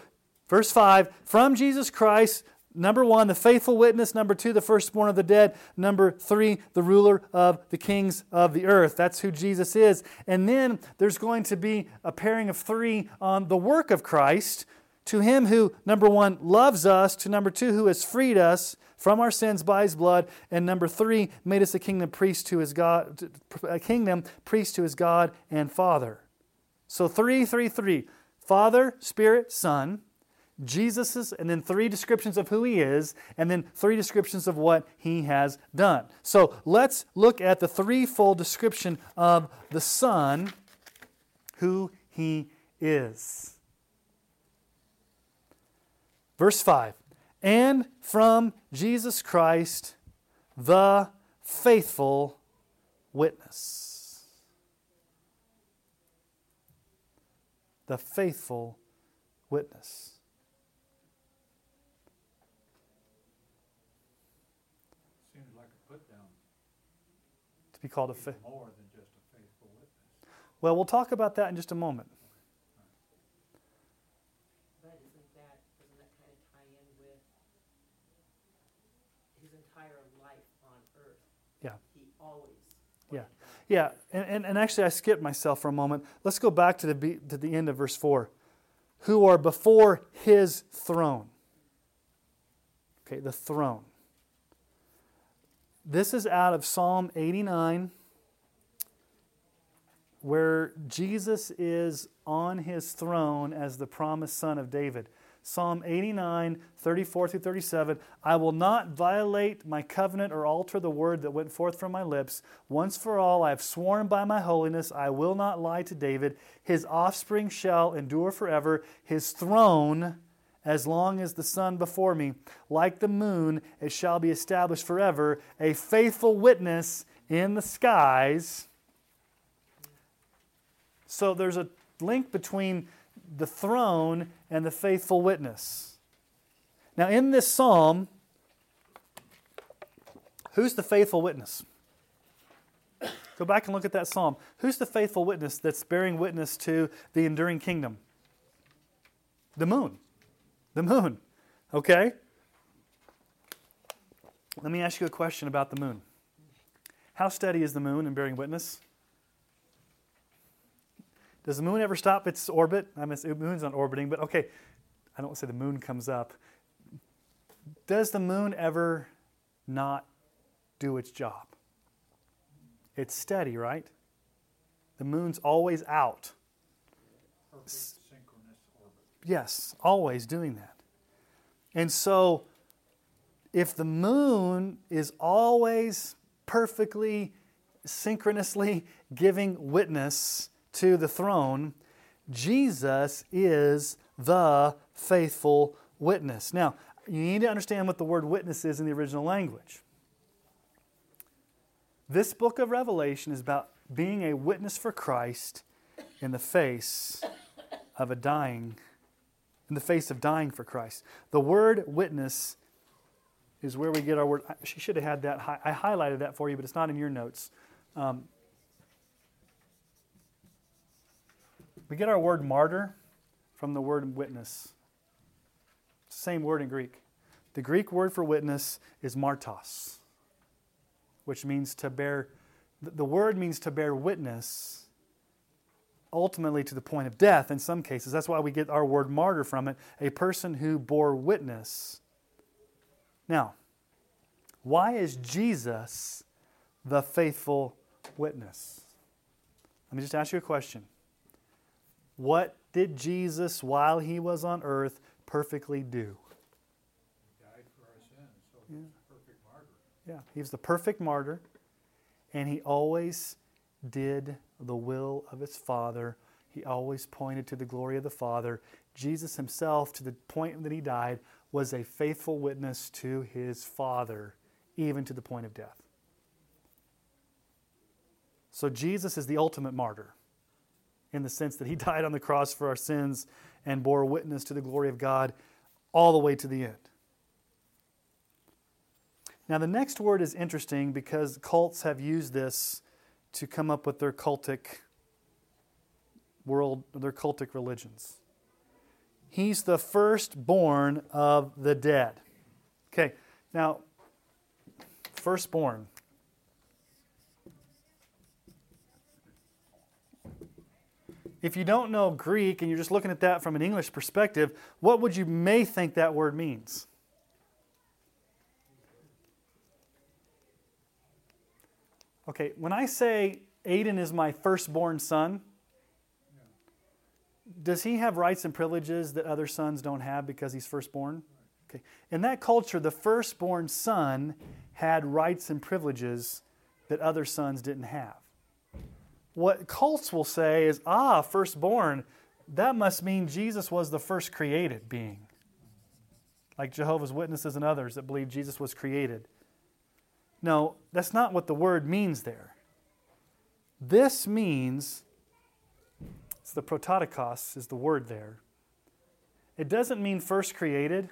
verse 5 from Jesus Christ, number one, the faithful witness, number two, the firstborn of the dead, number three, the ruler of the kings of the earth. That's who Jesus is. And then there's going to be a pairing of three on the work of Christ. To him who, number one, loves us, to number two, who has freed us from our sins by his blood, and number three, made us a kingdom priest to his God, a kingdom priest to his God and Father. So three, three, three. Father, Spirit, Son, Jesus's, and then three descriptions of who he is, and then three descriptions of what he has done. So let's look at the threefold description of the Son, who he is. Verse 5 And from Jesus Christ, the faithful witness. The faithful witness. Seems like a put down, To be called a fa- more than just a faithful witness. Well, we'll talk about that in just a moment. But isn't that, doesn't that kind of tie in with his entire life on earth? Yeah. He always. Yeah. and, and, and actually, I skipped myself for a moment. Let's go back to the, to the end of verse 4. Who are before his throne. Okay, the throne. This is out of Psalm 89, where Jesus is on his throne as the promised son of David. Psalm 89, 34 through 37. I will not violate my covenant or alter the word that went forth from my lips. Once for all, I have sworn by my holiness, I will not lie to David. His offspring shall endure forever, his throne as long as the sun before me. Like the moon, it shall be established forever, a faithful witness in the skies So there's a link between the throne and the faithful witness. Now, in this psalm, who's the faithful witness? Go back and look at that psalm. Who's the faithful witness that's bearing witness to the enduring kingdom? The moon. The moon. Okay? Let me ask you a question about the moon. How steady is the moon in bearing witness? Does the moon ever stop its orbit? I mean, the moon's not orbiting, but okay, I don't want to say the moon comes up. Does the moon ever not do its job? It's steady, right? The moon's always out. Perfect synchronous orbit. Yes, always doing that. And so, if the moon is always perfectly, synchronously giving witness to the throne, Jesus is the faithful witness. Now, you need to understand what the word witness is in the original language. This book of Revelation is about being a witness for Christ in the face of a dying, in the face of dying for Christ. The word witness is where we get our word. She should have had that. I highlighted that for you, but it's not in your notes. Um, we get our word martyr from the word witness. Same word in Greek. The Greek word for witness is martos, which means to bear, the word means to bear witness ultimately to the point of death in some cases. That's why we get our word martyr from it, a person who bore witness. Now, why is Jesus the faithful witness? Let me just ask you a question. What did Jesus, while he was on earth, perfectly do? He died for our sins, so he's a perfect martyr. Yeah, he was the perfect martyr, and he always did the will of his Father. He always pointed to the glory of the Father. Jesus himself, to the point that he died, was a faithful witness to his Father, even to the point of death. So Jesus is the ultimate martyr in the sense that he died on the cross for our sins and bore witness to the glory of God all the way to the end. Now, the next word is interesting because cults have used this to come up with their cultic world, their cultic religions. He's the firstborn of the dead. Okay, now, firstborn. If you don't know Greek and you're just looking at that from an English perspective, what would you may think that word means? Okay, when I say Aiden is my firstborn son, does he have rights and privileges that other sons don't have because he's firstborn? Okay. In that culture, the firstborn son had rights and privileges that other sons didn't have. What cults will say is, ah, firstborn, that must mean Jesus was the first created being. Like Jehovah's Witnesses and others that believe Jesus was created. No, that's not what the word means there. This means, it's the prototokos is the word there. It doesn't mean first created,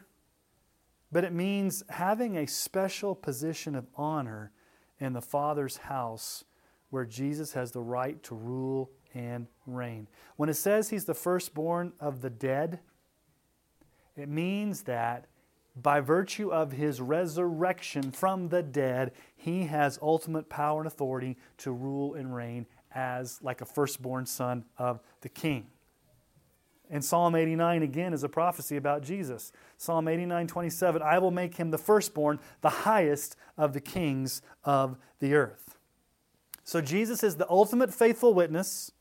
but it means having a special position of honor in the Father's house where Jesus has the right to rule and reign. When it says he's the firstborn of the dead, it means that by virtue of his resurrection from the dead, he has ultimate power and authority to rule and reign as like a firstborn son of the king. And Psalm 89 again is a prophecy about Jesus. Psalm 89, 27, I will make him the firstborn, the highest of the kings of the earth. So Jesus is the ultimate faithful witness.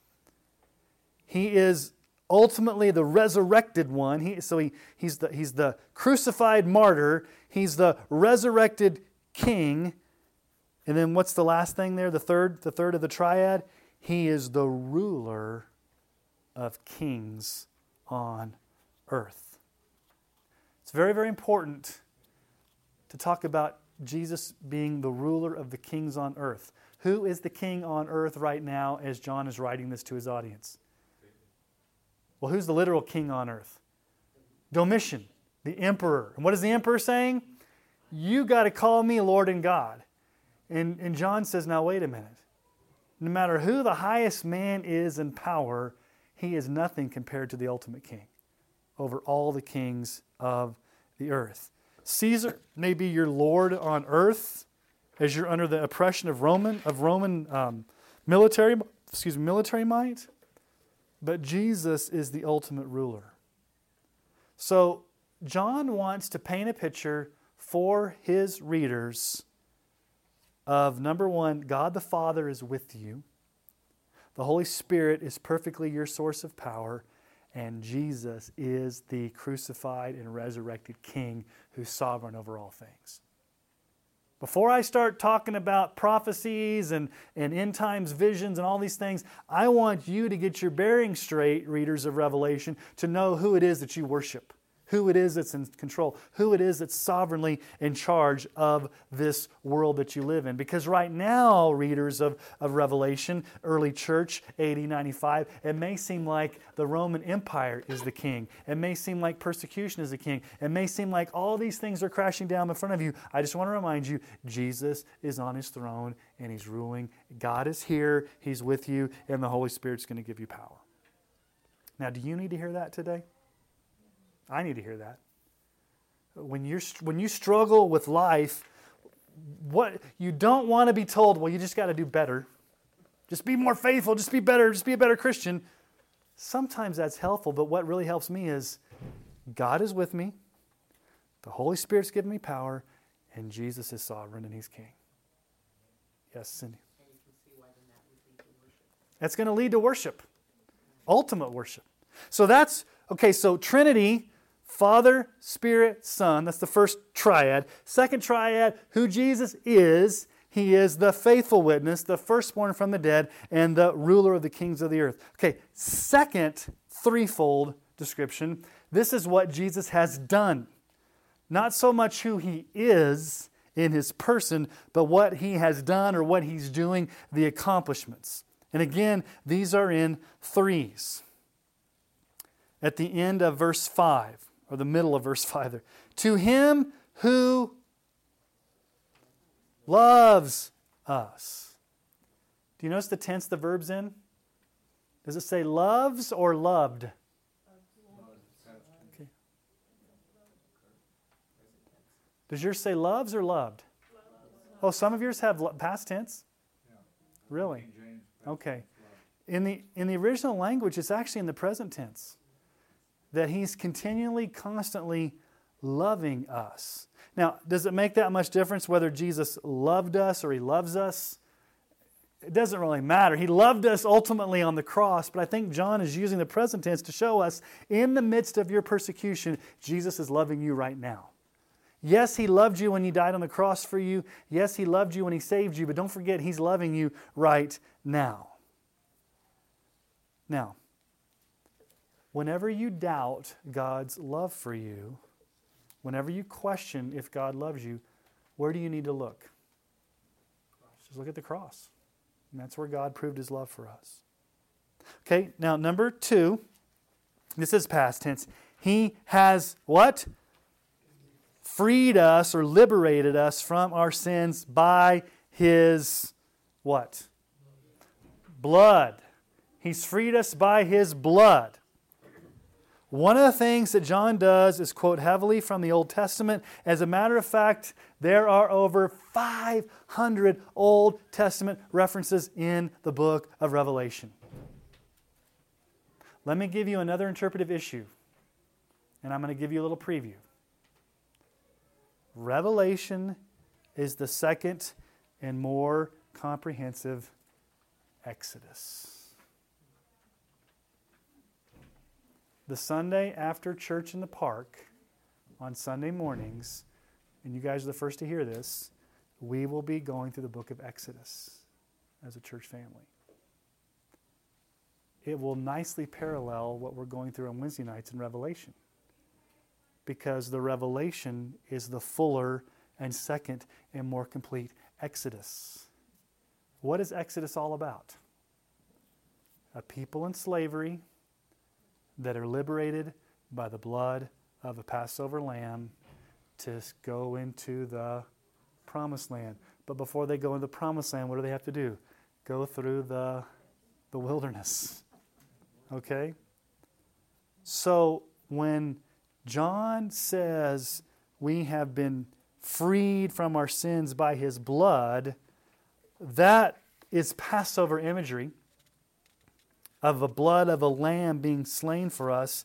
He is ultimately the resurrected one. He, so he, he's, the, he's the crucified martyr, he's the resurrected king. And then what's the last thing there? The third, the third of the triad? He is the ruler of kings on earth. It's very, very important to talk about Jesus being the ruler of the kings on earth. Who is the king on earth right now as John is writing this to his audience? Well, who's the literal king on earth? Domitian, the emperor. And what is the emperor saying? You got to call me Lord and God. And, and John says, now wait a minute. No matter who the highest man is in power, he is nothing compared to the ultimate king over all the kings of the earth. Caesar may be your lord on earth as you're under the oppression of Roman of Roman um, military excuse me military might, but Jesus is the ultimate ruler. So John wants to paint a picture for his readers of number one, God the Father is with you. The Holy Spirit is perfectly your source of power, and Jesus is the crucified and resurrected King who's sovereign over all things. Before I start talking about prophecies and, and end times visions and all these things, I want you to get your bearings straight, readers of Revelation, to know who it is that you worship who it is that's in control, who it is that's sovereignly in charge of this world that you live in. Because right now, readers of, of Revelation, early church, AD 95, it may seem like the Roman Empire is the king. It may seem like persecution is the king. It may seem like all these things are crashing down in front of you. I just want to remind you Jesus is on his throne and he's ruling. God is here, he's with you, and the Holy Spirit's going to give you power. Now, do you need to hear that today? I need to hear that. When, you're, when you struggle with life, what you don't want to be told, well, you just got to do better. Just be more faithful, just be better, just be a better Christian. Sometimes that's helpful, but what really helps me is God is with me, the Holy Spirit's given me power, and Jesus is sovereign and He's King. Yes, Cindy. And you can see why that would lead worship. That's going to lead to worship, ultimate worship. So that's, okay, so Trinity Father, Spirit, Son. That's the first triad. Second triad, who Jesus is. He is the faithful witness, the firstborn from the dead, and the ruler of the kings of the earth. Okay, second threefold description. This is what Jesus has done. Not so much who he is in his person, but what he has done or what he's doing, the accomplishments. And again, these are in threes. At the end of verse 5, or the middle of verse 5 there. To him who loves us. Do you notice the tense the verb's in? Does it say loves or loved? Okay. Does yours say loves or loved? Oh, some of yours have past tense? Really? Okay. In the, in the original language, it's actually in the present tense that He's continually, constantly loving us. Now, does it make that much difference whether Jesus loved us or He loves us? It doesn't really matter. He loved us ultimately on the cross, but I think John is using the present tense to show us in the midst of your persecution, Jesus is loving you right now. Yes, He loved you when He died on the cross for you. Yes, He loved you when He saved you, but don't forget, He's loving you right now. Now, whenever you doubt God's love for you, whenever you question if God loves you, where do you need to look? Just look at the cross. And that's where God proved his love for us. Okay, now number two, this is past tense. He has what? Freed us or liberated us from our sins by his what? Blood. He's freed us by his blood. One of the things that John does is quote heavily from the Old Testament. As a matter of fact, there are over 500 Old Testament references in the book of Revelation. Let me give you another interpretive issue, and I'm going to give you a little preview. Revelation is the second and more comprehensive Exodus. The Sunday after church in the park on Sunday mornings, and you guys are the first to hear this, we will be going through the book of Exodus as a church family. It will nicely parallel what we're going through on Wednesday nights in Revelation. Because the revelation is the fuller and second and more complete Exodus. What is Exodus all about? A people in slavery that are liberated by the blood of a Passover lamb to go into the promised land. But before they go into the promised land, what do they have to do? Go through the, the wilderness. Okay? So when John says we have been freed from our sins by his blood, that is Passover imagery of the blood of a lamb being slain for us.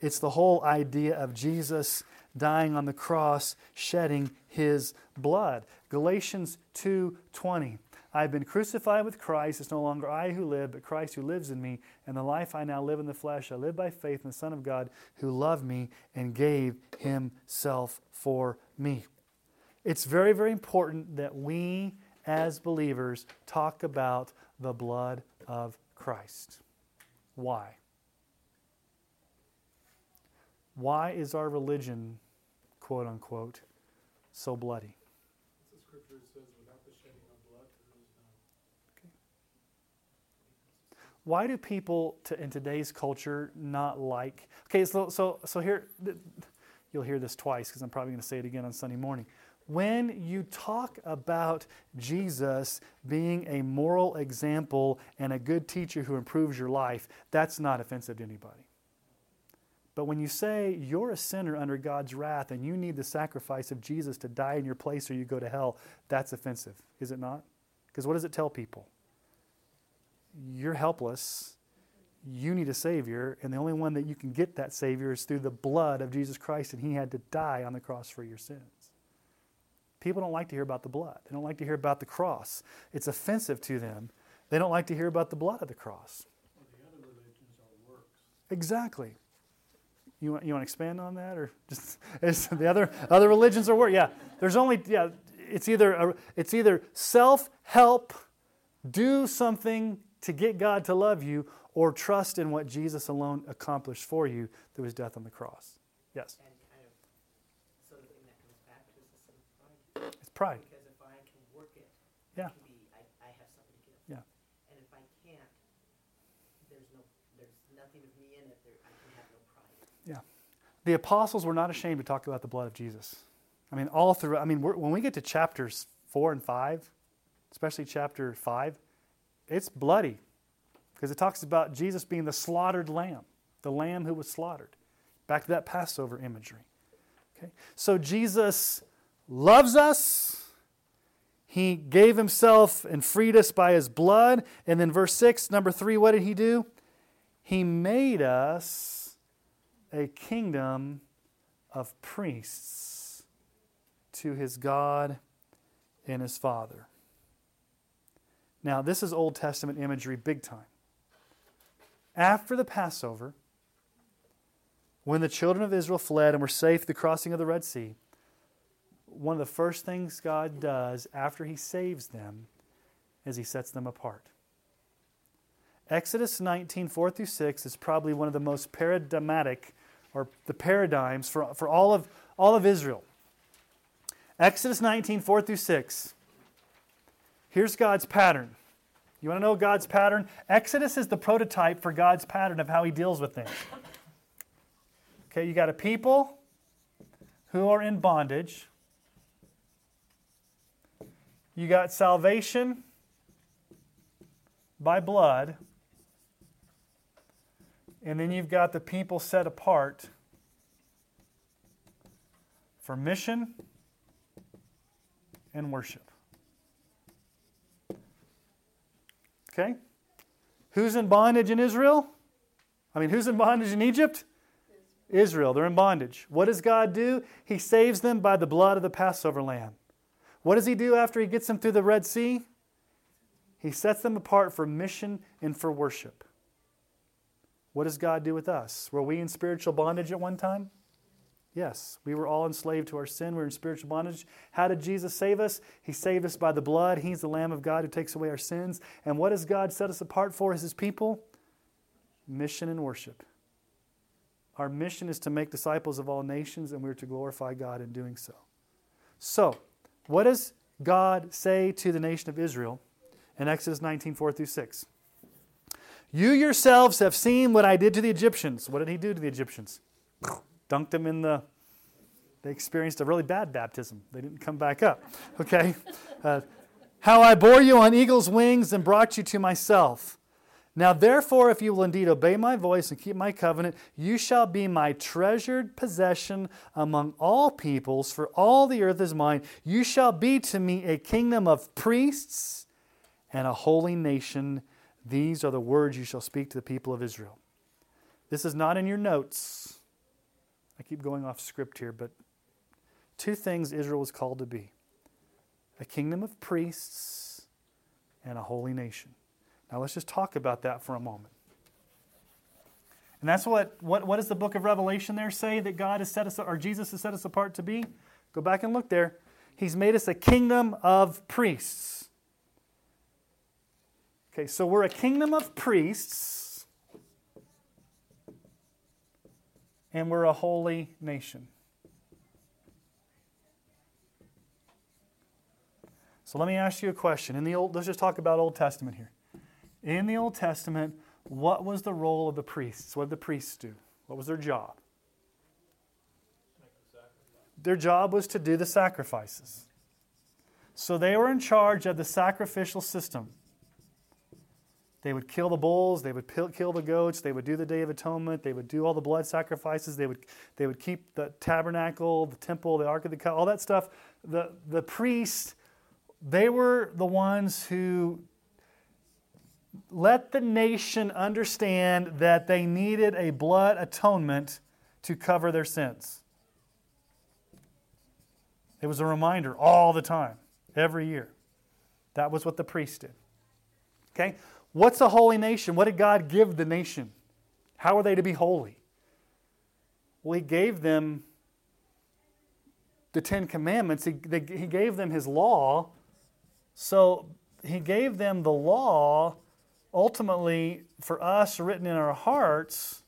It's the whole idea of Jesus dying on the cross, shedding his blood. Galatians 2:20. I have been crucified with Christ. It's no longer I who live, but Christ who lives in me. And the life I now live in the flesh, I live by faith in the Son of God who loved me and gave himself for me. It's very, very important that we as believers talk about the blood of Christ. Why? Why is our religion, quote unquote, so bloody? The scripture says, without the shedding of blood, there is none. Why do people to, in today's culture not like? Okay, so so so here, you'll hear this twice because I'm probably going to say it again on Sunday morning. When you talk about Jesus being a moral example and a good teacher who improves your life, that's not offensive to anybody. But when you say you're a sinner under God's wrath and you need the sacrifice of Jesus to die in your place or you go to hell, that's offensive, is it not? Because what does it tell people? You're helpless. You need a Savior, and the only one that you can get that Savior is through the blood of Jesus Christ, and He had to die on the cross for your sins. People don't like to hear about the blood, they don't like to hear about the cross. It's offensive to them. They don't like to hear about the blood of the cross. Well, the other religions are works. Exactly. You want, you want to expand on that, or just the other other religions are work? Yeah, there's only yeah. It's either a, it's either self help, do something to get God to love you, or trust in what Jesus alone accomplished for you through His death on the cross. Yes, And kind of, so the thing that comes back to is the sin of pride. Because if I can work it, Yeah. it be, I, I have something to give. Yeah. And if I can't, there's no, there's nothing of me in it, there, I can have no pride. The apostles were not ashamed to talk about the blood of Jesus. I mean, all through. I mean, we're, when we get to chapters four and five, especially chapter five, it's bloody because it talks about Jesus being the slaughtered lamb, the lamb who was slaughtered. Back to that Passover imagery. Okay, so Jesus loves us. He gave himself and freed us by his blood. And then, verse 6, number 3, what did he do? He made us a kingdom of priests to his God and his Father. Now, this is Old Testament imagery big time. After the Passover, when the children of Israel fled and were safe the crossing of the Red Sea, one of the first things God does after he saves them is he sets them apart. Exodus 19, 4 through 6 is probably one of the most paradigmatic or the paradigms for, for all, of, all of Israel. Exodus 19, 4 through 6. Here's God's pattern. You want to know God's pattern? Exodus is the prototype for God's pattern of how he deals with things. Okay, you got a people who are in bondage. You got salvation by blood. And then you've got the people set apart for mission and worship. Okay? Who's in bondage in Israel? I mean, who's in bondage in Egypt? Israel. They're in bondage. What does God do? He saves them by the blood of the Passover lamb. What does He do after He gets them through the Red Sea? He sets them apart for mission and for worship. What does God do with us? Were we in spiritual bondage at one time? Yes, we were all enslaved to our sin. We were in spiritual bondage. How did Jesus save us? He saved us by the blood. He's the Lamb of God who takes away our sins. And what does God set us apart for as His people? Mission and worship. Our mission is to make disciples of all nations, and we're to glorify God in doing so. So, what does God say to the nation of Israel in Exodus 19 4 through 6? You yourselves have seen what I did to the Egyptians. What did he do to the Egyptians? Dunked them in the. They experienced a really bad baptism. They didn't come back up. Okay? Uh, how I bore you on eagle's wings and brought you to myself. Now, therefore, if you will indeed obey my voice and keep my covenant, you shall be my treasured possession among all peoples, for all the earth is mine. You shall be to me a kingdom of priests and a holy nation. These are the words you shall speak to the people of Israel. This is not in your notes. I keep going off script here, but two things Israel was called to be a kingdom of priests and a holy nation. Now let's just talk about that for a moment. And that's what, what, what does the book of Revelation there say that God has set us, or Jesus has set us apart to be? Go back and look there. He's made us a kingdom of priests. Okay, so we're a kingdom of priests, and we're a holy nation. So let me ask you a question. In the old, let's just talk about Old Testament here. In the Old Testament, what was the role of the priests? What did the priests do? What was their job? Their job was to do the sacrifices. So they were in charge of the sacrificial system. They would kill the bulls, they would kill the goats, they would do the Day of Atonement, they would do all the blood sacrifices, they would, they would keep the tabernacle, the temple, the Ark of the Covenant, all that stuff. The, the priests, they were the ones who let the nation understand that they needed a blood atonement to cover their sins. It was a reminder all the time, every year. That was what the priest did. Okay? What's a holy nation? What did God give the nation? How are they to be holy? Well, He gave them the Ten Commandments, He, they, he gave them His law. So He gave them the law ultimately for us written in our hearts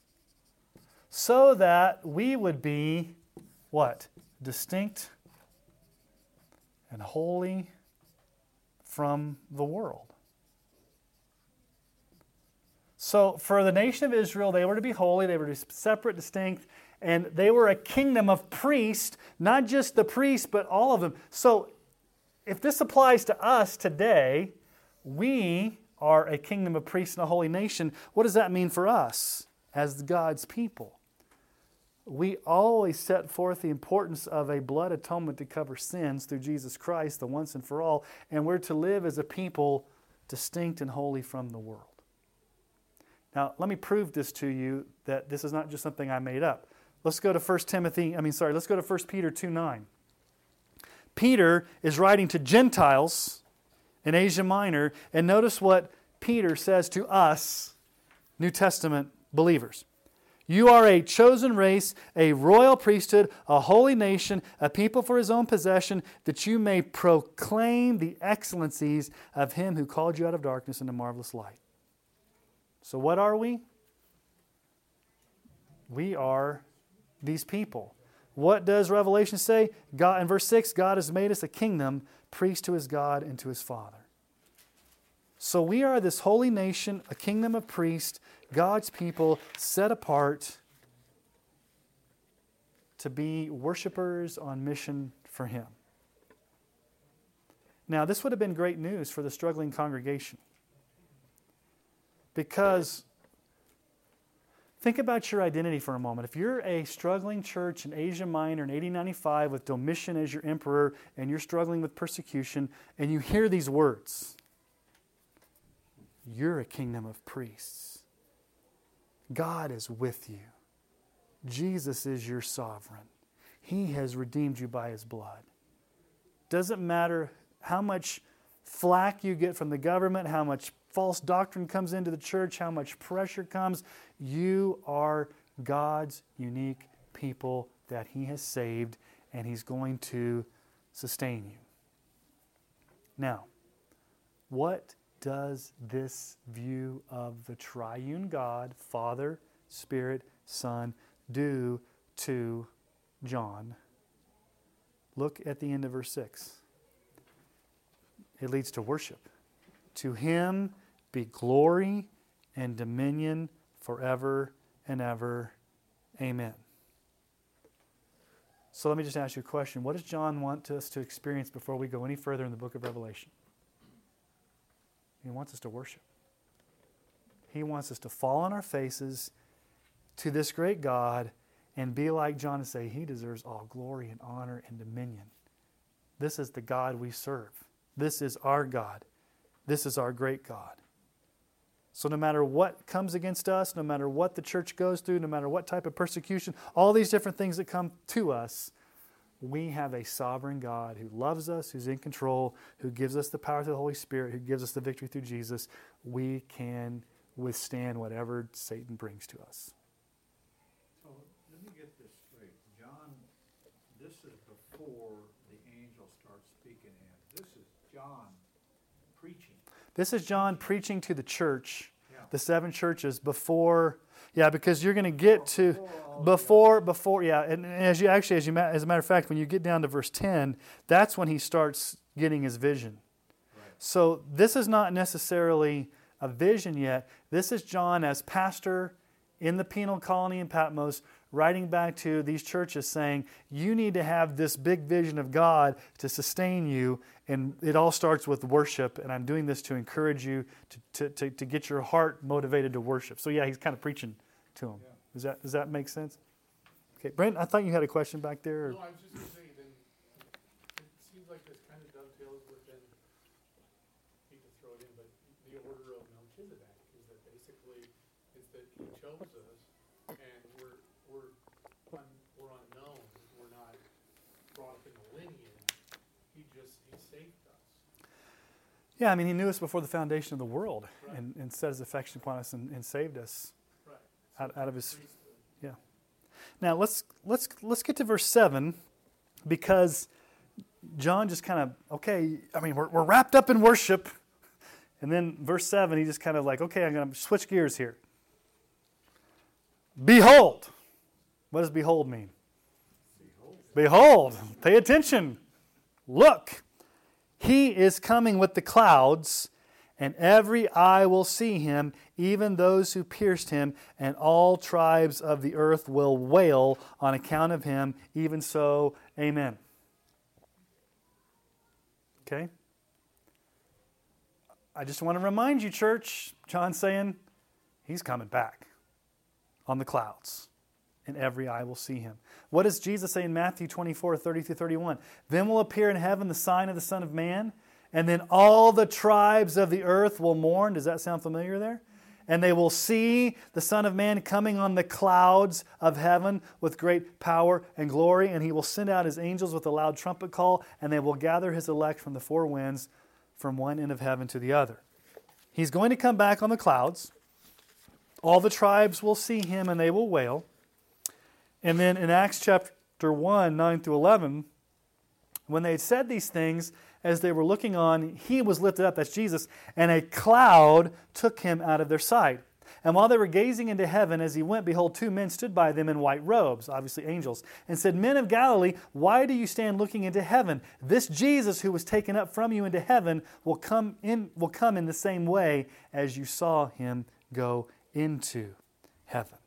so that we would be what? Distinct and holy from the world. So, for the nation of Israel, they were to be holy, they were to be separate, distinct, and they were a kingdom of priests, not just the priests, but all of them. So, if this applies to us today, we are a kingdom of priests and a holy nation, what does that mean for us as God's people? We always set forth the importance of a blood atonement to cover sins through Jesus Christ, the once and for all, and we're to live as a people distinct and holy from the world. Now, let me prove this to you that this is not just something I made up. Let's go to 1 Timothy, I mean, sorry, let's go to 1 Peter 2 9. Peter is writing to Gentiles in Asia Minor. And notice what Peter says to us, New Testament believers. You are a chosen race, a royal priesthood, a holy nation, a people for his own possession, that you may proclaim the excellencies of him who called you out of darkness into marvelous light. So, what are we? We are these people. What does Revelation say? God, in verse 6, God has made us a kingdom priest to his God and to his Father. So we are this holy nation, a kingdom of priests, God's people set apart to be worshipers on mission for him. Now, this would have been great news for the struggling congregation. Because Think about your identity for a moment. If you're a struggling church in Asia Minor in 1895 with Domitian as your emperor and you're struggling with persecution and you hear these words, you're a kingdom of priests. God is with you. Jesus is your sovereign. He has redeemed you by his blood. Doesn't matter how much flack you get from the government, how much false doctrine comes into the church, how much pressure comes, you are God's unique people that He has saved, and He's going to sustain you. Now, what does this view of the triune God, Father, Spirit, Son, do to John? Look at the end of verse 6. It leads to worship. To him be glory and dominion forever and ever. Amen. So let me just ask you a question. What does John want us to experience before we go any further in the book of Revelation? He wants us to worship. He wants us to fall on our faces to this great God and be like John and say, He deserves all glory and honor and dominion. This is the God we serve. This is our God. This is our great God. So, no matter what comes against us, no matter what the church goes through, no matter what type of persecution, all these different things that come to us, we have a sovereign God who loves us, who's in control, who gives us the power through the Holy Spirit, who gives us the victory through Jesus. We can withstand whatever Satan brings to us. So let me get this straight. John, this is before the angel starts speaking to him. This is John preaching. This is John preaching to the church, Yeah. the seven churches before. Yeah, because you're going to get to Before before yeah, and and as you actually as you as a matter of fact, when you get down to verse ten, that's when he starts getting his vision. Right. So this is not necessarily a vision yet. This is John as pastor in the penal colony in Patmos writing back to these churches saying, You need to have this big vision of God to sustain you. And it all starts with worship. And I'm doing this to encourage you to, to, to, to get your heart motivated to worship. So, yeah, he's kind of preaching to them. Yeah. Does that, does that make sense? Okay, Brent, I thought you had a question back there. or- No, I was just gonna say, then, it seems like this kind of dovetails within, hate to throw it in, but the order of Melchizedek, is that basically, is that he chose us, and we're, we're, un, we're unknown, we're not brought up in the lineage, he just, he saved us. Yeah, I mean, he knew us before the foundation of the world Right. and, and set his affection upon us and, and saved us Right. out, out of his Yeah. Now let's let's let's get to verse seven, because John just kind of okay. I mean, we're we're wrapped up in worship, and then verse seven, he just kind of like okay, I'm going to switch gears here. Behold, what does behold mean? Behold, pay attention. Look, he is coming with the clouds, and every eye will see him, even those who pierced him, and all tribes of the earth will wail on account of him. Even so, amen. Okay? I just want to remind you, church, John's saying he's coming back on the clouds, and every eye will see him. What does Jesus say in Matthew 24, 30 through 31? Then will appear in heaven the sign of the Son of Man, and then all the tribes of the earth will mourn. Does that sound familiar there? And they will see the Son of Man coming on the clouds of heaven with great power and glory, and he will send out his angels with a loud trumpet call, and they will gather his elect from the four winds, from one end of heaven to the other. He's going to come back on the clouds. All the tribes will see him and they will wail. And then in Acts chapter 1, 9 through 11, when they had said these things, as they were looking on, he was lifted up, that's Jesus, and a cloud took him out of their sight. And while they were gazing into heaven as he went, behold, two men stood by them in white robes, obviously angels, and said, Men of Galilee, why do you stand looking into heaven? This Jesus who was taken up from you into heaven will come in, will come in the same way as you saw him go into heaven.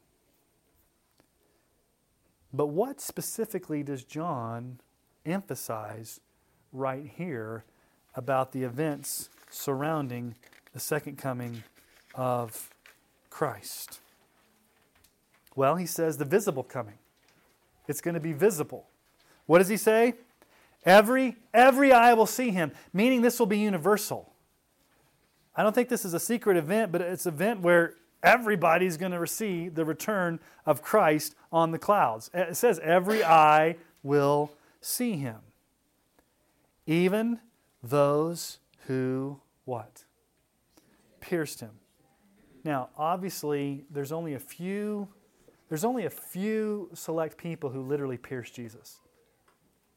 But what specifically does John emphasize right here about the events surrounding the second coming of Christ? Well, he says the visible coming. It's going to be visible. What does he say? Every every eye will see him, meaning this will be universal. I don't think this is a secret event, but it's an event where everybody's going to receive the return of Christ on the clouds. It says every eye will see him. Even those who what? Pierced him. Now, obviously, there's only a few there's only a few select people who literally pierced Jesus.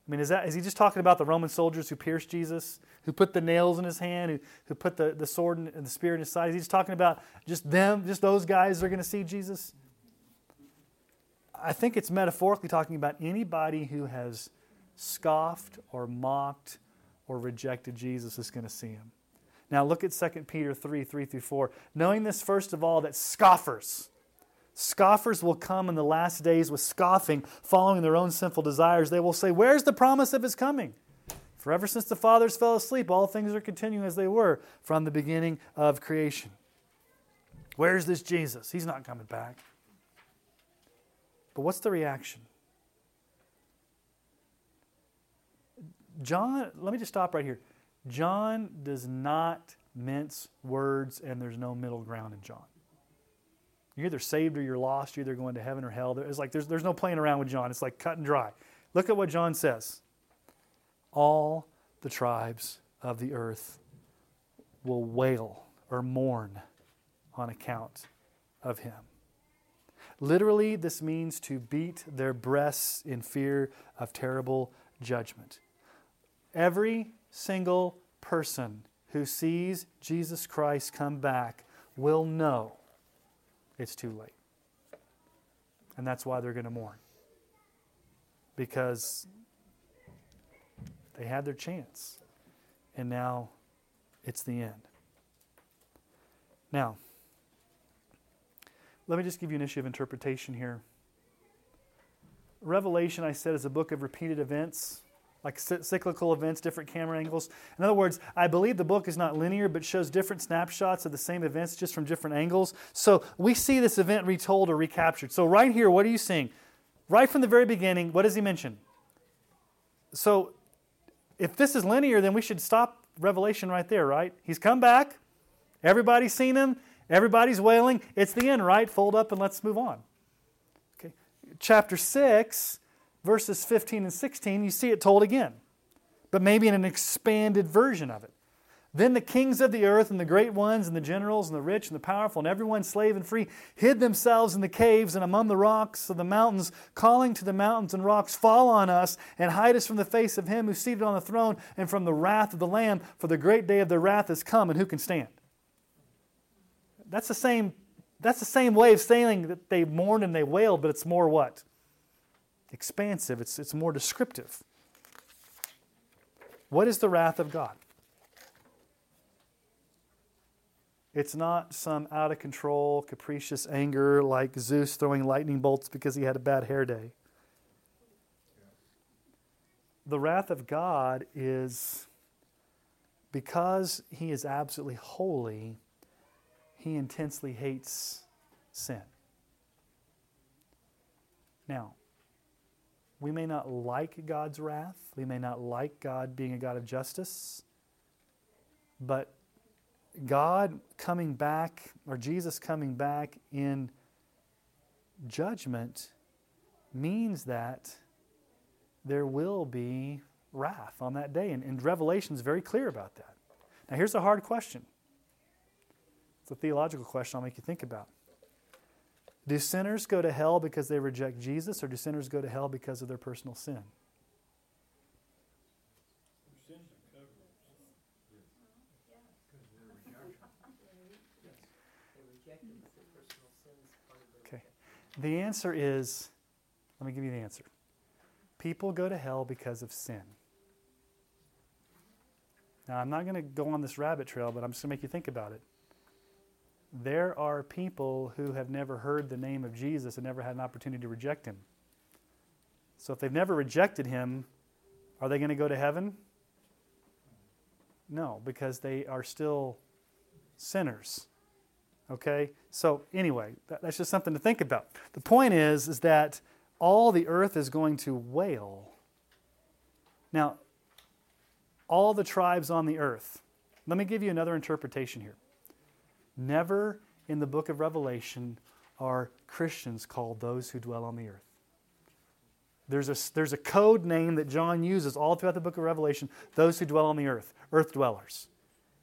I mean, is, that, is he just talking about the Roman soldiers who pierced Jesus, who put the nails in his hand, who, who put the, the sword and the spear in his side? Is he just talking about just them, just those guys that are going to see Jesus? I think it's metaphorically talking about anybody who has scoffed or mocked or rejected Jesus is going to see him. Now look at 2 Peter 3 3 through 4. Knowing this, first of all, that scoffers, scoffers will come in the last days with scoffing, following their own sinful desires. They will say, Where's the promise of his coming? For ever since the fathers fell asleep, all things are continuing as they were from the beginning of creation. Where's this Jesus? He's not coming back. But what's the reaction? John, let me just stop right here. John does not mince words, and there's no middle ground in John. You're either saved or you're lost. You're either going to heaven or hell. It's like there's, there's no playing around with John. It's like cut and dry. Look at what John says. All the tribes of the earth will wail or mourn on account of him. Literally, this means to beat their breasts in fear of terrible judgment. Every single person who sees Jesus Christ come back will know it's too late. And that's why they're going to mourn. Because they had their chance. And now it's the end. Now, let me just give you an issue of interpretation here. Revelation, I said, is a book of repeated events like cyclical events, different camera angles. In other words, I believe the book is not linear, but shows different snapshots of the same events just from different angles. So we see this event retold or recaptured. So, right here, what are you seeing? Right from the very beginning, what does he mention? So, if this is linear, then we should stop Revelation right there, right? He's come back, everybody's seen him, everybody's wailing. It's the end, right? Fold up and let's move on. Okay. Chapter 6 verses 15 and 16, you see it told again, but maybe in an expanded version of it. Then the kings of the earth and the great ones and the generals and the rich and the powerful and everyone slave and free hid themselves in the caves and among the rocks of the mountains, calling to the mountains and rocks, Fall on us and hide us from the face of him who's seated on the throne and from the wrath of the Lamb, for the great day of their wrath has come, and who can stand? That's the same, that's the same way of saying that they mourned and they wailed, but it's more what? Expansive, it's, it's more descriptive. What is the wrath of God? It's not some out of control, capricious anger like Zeus throwing lightning bolts because he had a bad hair day. The wrath of God is because he is absolutely holy, he intensely hates sin. Now, we may not like God's wrath. We may not like God being a God of justice. But God coming back, or Jesus coming back in judgment, means that there will be wrath on that day. And, and Revelation is very clear about that. Now, here's a hard question. It's a theological question I'll make you think about. Do sinners go to hell because they reject Jesus, or do sinners go to hell because of their personal sin? Okay. The answer is let me give you the answer. People go to hell because of sin. Now, I'm not going to go on this rabbit trail, but I'm just going to make you think about it there are people who have never heard the name of Jesus and never had an opportunity to reject him. So if they've never rejected him, are they going to go to heaven? No, because they are still sinners. Okay? So anyway, that, that's just something to think about. The point is is that all the earth is going to wail. Now, all the tribes on the earth. Let me give you another interpretation here. Never in the book of Revelation are Christians called those who dwell on the earth. There's a, there's a code name that John uses all throughout the book of Revelation those who dwell on the earth, earth dwellers.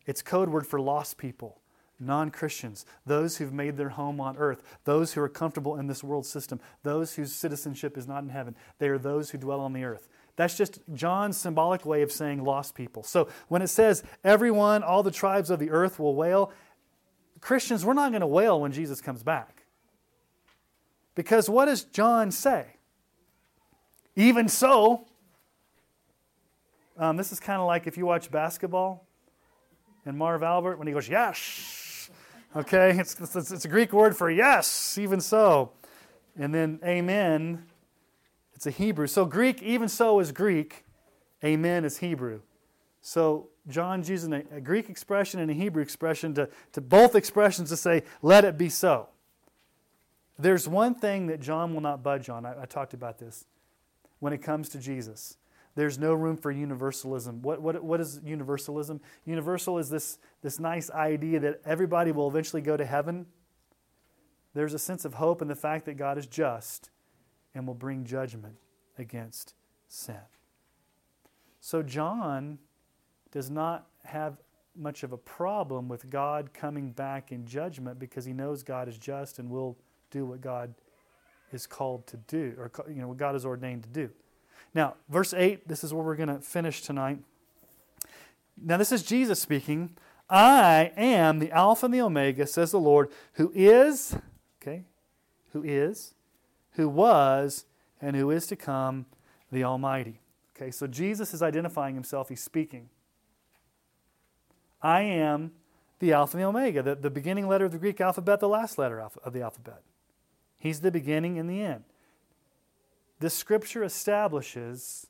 It's code word for lost people, non Christians, those who've made their home on earth, those who are comfortable in this world system, those whose citizenship is not in heaven. They are those who dwell on the earth. That's just John's symbolic way of saying lost people. So when it says, everyone, all the tribes of the earth will wail, Christians, we're not going to wail when Jesus comes back. Because what does John say? Even so, um, this is kind of like if you watch basketball And Marv Albert, when he goes, yes, okay, it's, it's, it's a Greek word for yes, even so. And then amen, it's a Hebrew. So Greek, even so, is Greek. Amen is Hebrew. So John's using a, a, Greek expression and a Hebrew expression to, to both expressions to say, let it be so. There's one thing that John will not budge on. I, I talked about this. When it comes to Jesus, there's no room for universalism. What, what, what is universalism? Universal is this, this nice idea that everybody will eventually go to heaven. There's a sense of hope in the fact that God is just and will bring judgment against sin. So, John does not have much of a problem with God coming back in judgment because he knows God is just and will do what God is called to do, or you know, what God is ordained to do. Now, verse 8, this is where we're going to finish tonight. Now, this is Jesus speaking. I am the Alpha and the Omega, says the Lord, who is, okay, who is, who was, and who is to come, the Almighty. Okay, so Jesus is identifying himself, he's speaking. I am the Alpha and the Omega, the, the beginning letter of the Greek alphabet, the last letter of the alphabet. He's the beginning and the end. This scripture establishes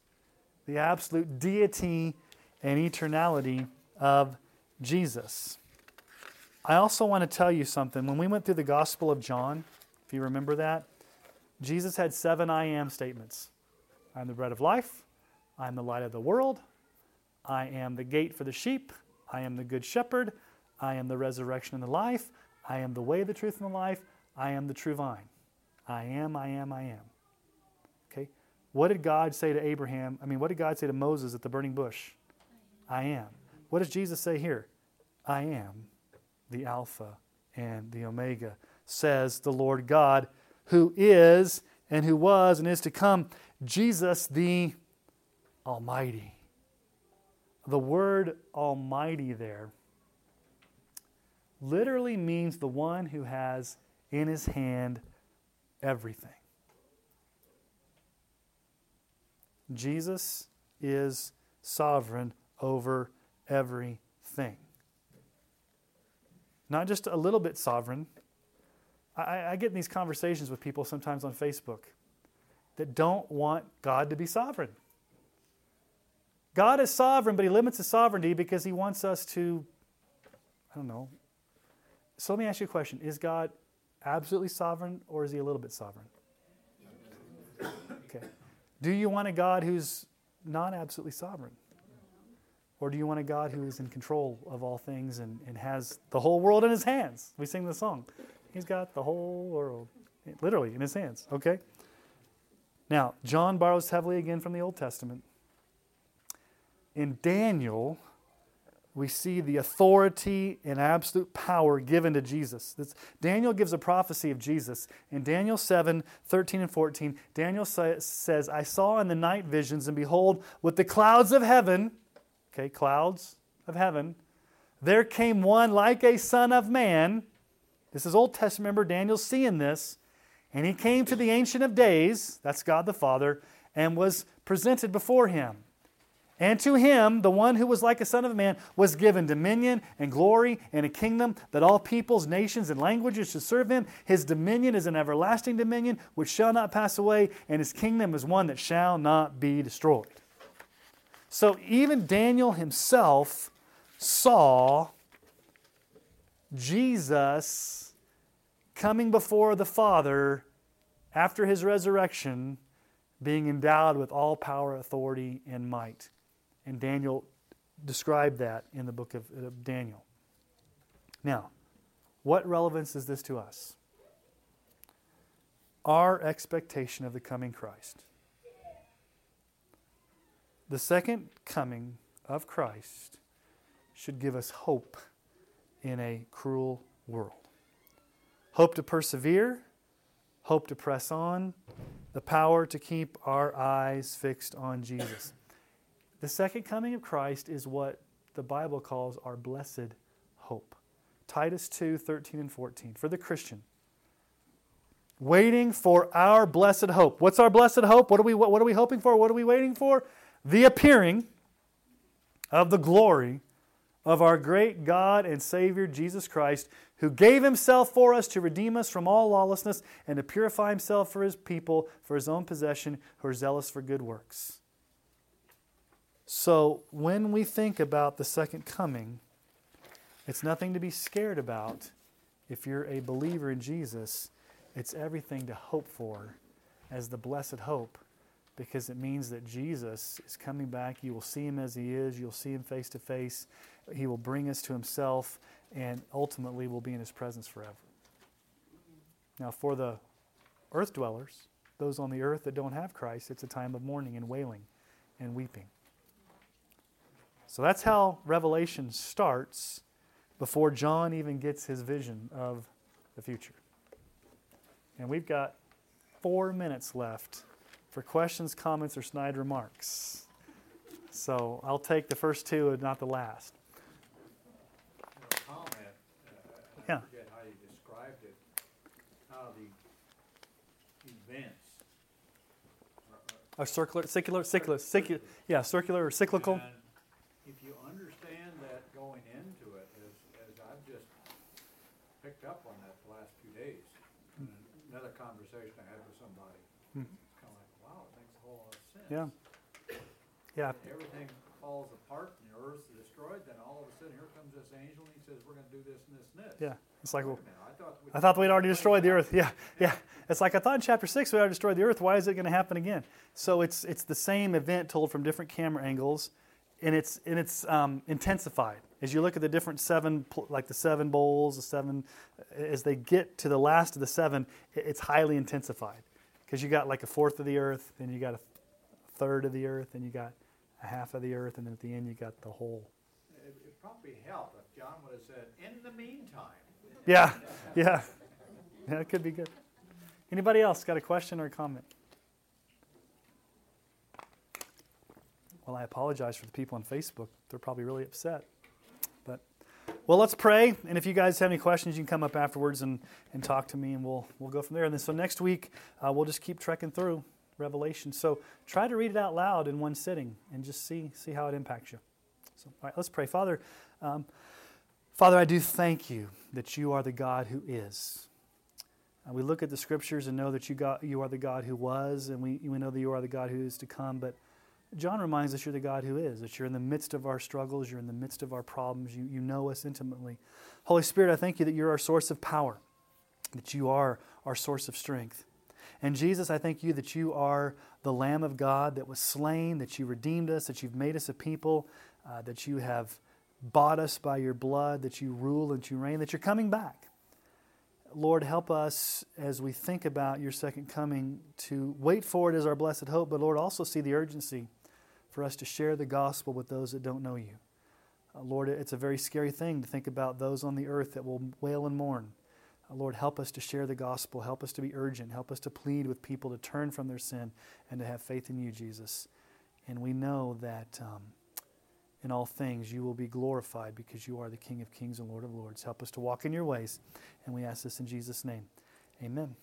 the absolute deity and eternality of Jesus. I also want to tell you something. When we went through the Gospel of John, if you remember that, Jesus had seven I am statements I am the bread of life, I am the light of the world, I am the gate for the sheep, I am the good shepherd, I am the resurrection and the life, I am the way, the truth, and the life, I am the true vine. I am, I am, I am. Okay? What did God say to Abraham? I mean, what did God say to Moses at the burning bush? I am. What does Jesus say here? I am the Alpha and the Omega, says the Lord God, who is and who was and is to come, Jesus the Almighty. The word Almighty there literally means the one who has in his hand everything. Jesus is sovereign over everything. Not just a little bit sovereign. I, I, get in these conversations with people sometimes on Facebook that don't want God to be sovereign. God is sovereign, but He limits His sovereignty because He wants us to, I don't know. So let me ask you a question Is God absolutely sovereign or is he a little bit sovereign? Okay. Do you want a God who's not absolutely sovereign? Or do you want a God who is in control of all things and, and has the whole world in his hands? We sing the song. He's got the whole world literally in his hands, okay? Now, John borrows heavily again from the Old Testament. In Daniel, we see the authority and absolute power given to Jesus. This, Daniel gives a prophecy of Jesus. In Daniel 7 13 and 14, Daniel sa- says, I saw in the night visions, and behold, with the clouds of heaven, okay, clouds of heaven, there came one like a son of man. This is Old Testament. Remember, Daniel's seeing this. And he came to the Ancient of Days, that's God the Father, and was presented before him. And to him, the one who was like a son of man, was given dominion and glory and a kingdom that all peoples, nations, and languages should serve him. His dominion is an everlasting dominion which shall not pass away, and his kingdom is one that shall not be destroyed. So even Daniel himself saw Jesus coming before the Father after his resurrection, being endowed with all power, authority, and might. And Daniel described that in the book of, Daniel. Now, what relevance is this to us? Our expectation of the coming Christ. The second coming of Christ should give us hope in a cruel world. Hope to persevere, hope to press on, the power to keep our eyes fixed on Jesus. The second coming of Christ is what the Bible calls our blessed hope. Titus 2 13 and 14. For the Christian, waiting for our blessed hope. What's our blessed hope? What are we, what, what are we hoping for? What are we waiting for? The appearing of the glory of our great God and Savior Jesus Christ, who gave himself for us to redeem us from all lawlessness and to purify himself for his people, for his own possession, who are zealous for good works. So, when we think about the second coming, it's nothing to be scared about if you're a believer in Jesus. It's everything to hope for as the blessed hope because it means that Jesus is coming back. You will see him as he is, you'll see him face to face. He will bring us to himself, and ultimately we'll be in his presence forever. Now, for the earth dwellers, those on the earth that don't have Christ, it's a time of mourning and wailing and weeping. So that's how Revelation starts before John even gets his vision of the future. And we've got four minutes left for questions, comments, or snide remarks. So I'll take the first two and not the last. Comment, uh, Yeah. Forget how you described it, how the events are- are A circular, circular, yeah, circular or cyclical. And if you understand that going into it, as, as I've just picked up on that the last few days, in another conversation I had with somebody, Hmm. it's kind of like, wow, it makes a whole lot of sense. Yeah. Yeah, Everything falls apart and the earth's destroyed, then all of a sudden, here comes this angel and he says, we're gonna do this and this and this. yeah. It's like, Wait well, a minute, I thought. we- I thought we'd already destroyed the earth. Yeah, yeah. It's like I thought in chapter six we already destroyed the earth. Why is it going to happen again? So it's it's the same event told from different camera angles, and it's and it's um, intensified as you look at the different seven, like the seven bowls, the seven. As they get to the last of the seven, it's highly intensified because you got like a fourth of the earth, then you got a third of the earth, and you got a half of the earth, and then at the end you got the whole. It, it probably helped if John would have said, in the meantime. Yeah, yeah, yeah. It could be good. Anybody else got a question or a comment? Well, I apologize for the people on Facebook. They're probably really upset. Well, let's pray. And if you guys have any questions, you can come up afterwards and, and talk to me, and we'll we'll go from there. And then so next week uh, we'll just keep trekking through Revelation. So try to read it out loud in one sitting and just see see how it impacts you. So all right, let's pray, Father. Um, Father, I do thank you that you are the God who is. Uh, we look at the scriptures and know that you, got, you are the God who was, and we, we know that you are the God who is to come. But John reminds us you're the God who is, that you're in the midst of our struggles, you're in the midst of our problems, you, you know us intimately. Holy Spirit, I thank you that you're our source of power, that you are our source of strength. And Jesus, I thank you that you are the Lamb of God that was slain, that you redeemed us, that you've made us a people, uh, that you have bought us by your blood, that you rule and you reign, that you're coming back. Lord, help us as we think about your second coming to wait for it as our blessed hope, but Lord, also see the urgency for us to share the gospel with those that don't know you. Uh, Lord, it's a very scary thing to think about those on the earth that will wail and mourn. Uh, Lord, help us to share the gospel. Help us to be urgent. Help us to plead with people to turn from their sin and to have faith in you, Jesus. And we know that um, in all things you will be glorified because you are the King of kings and Lord of lords. Help us to walk in your ways. And we ask this in Jesus' name. Amen.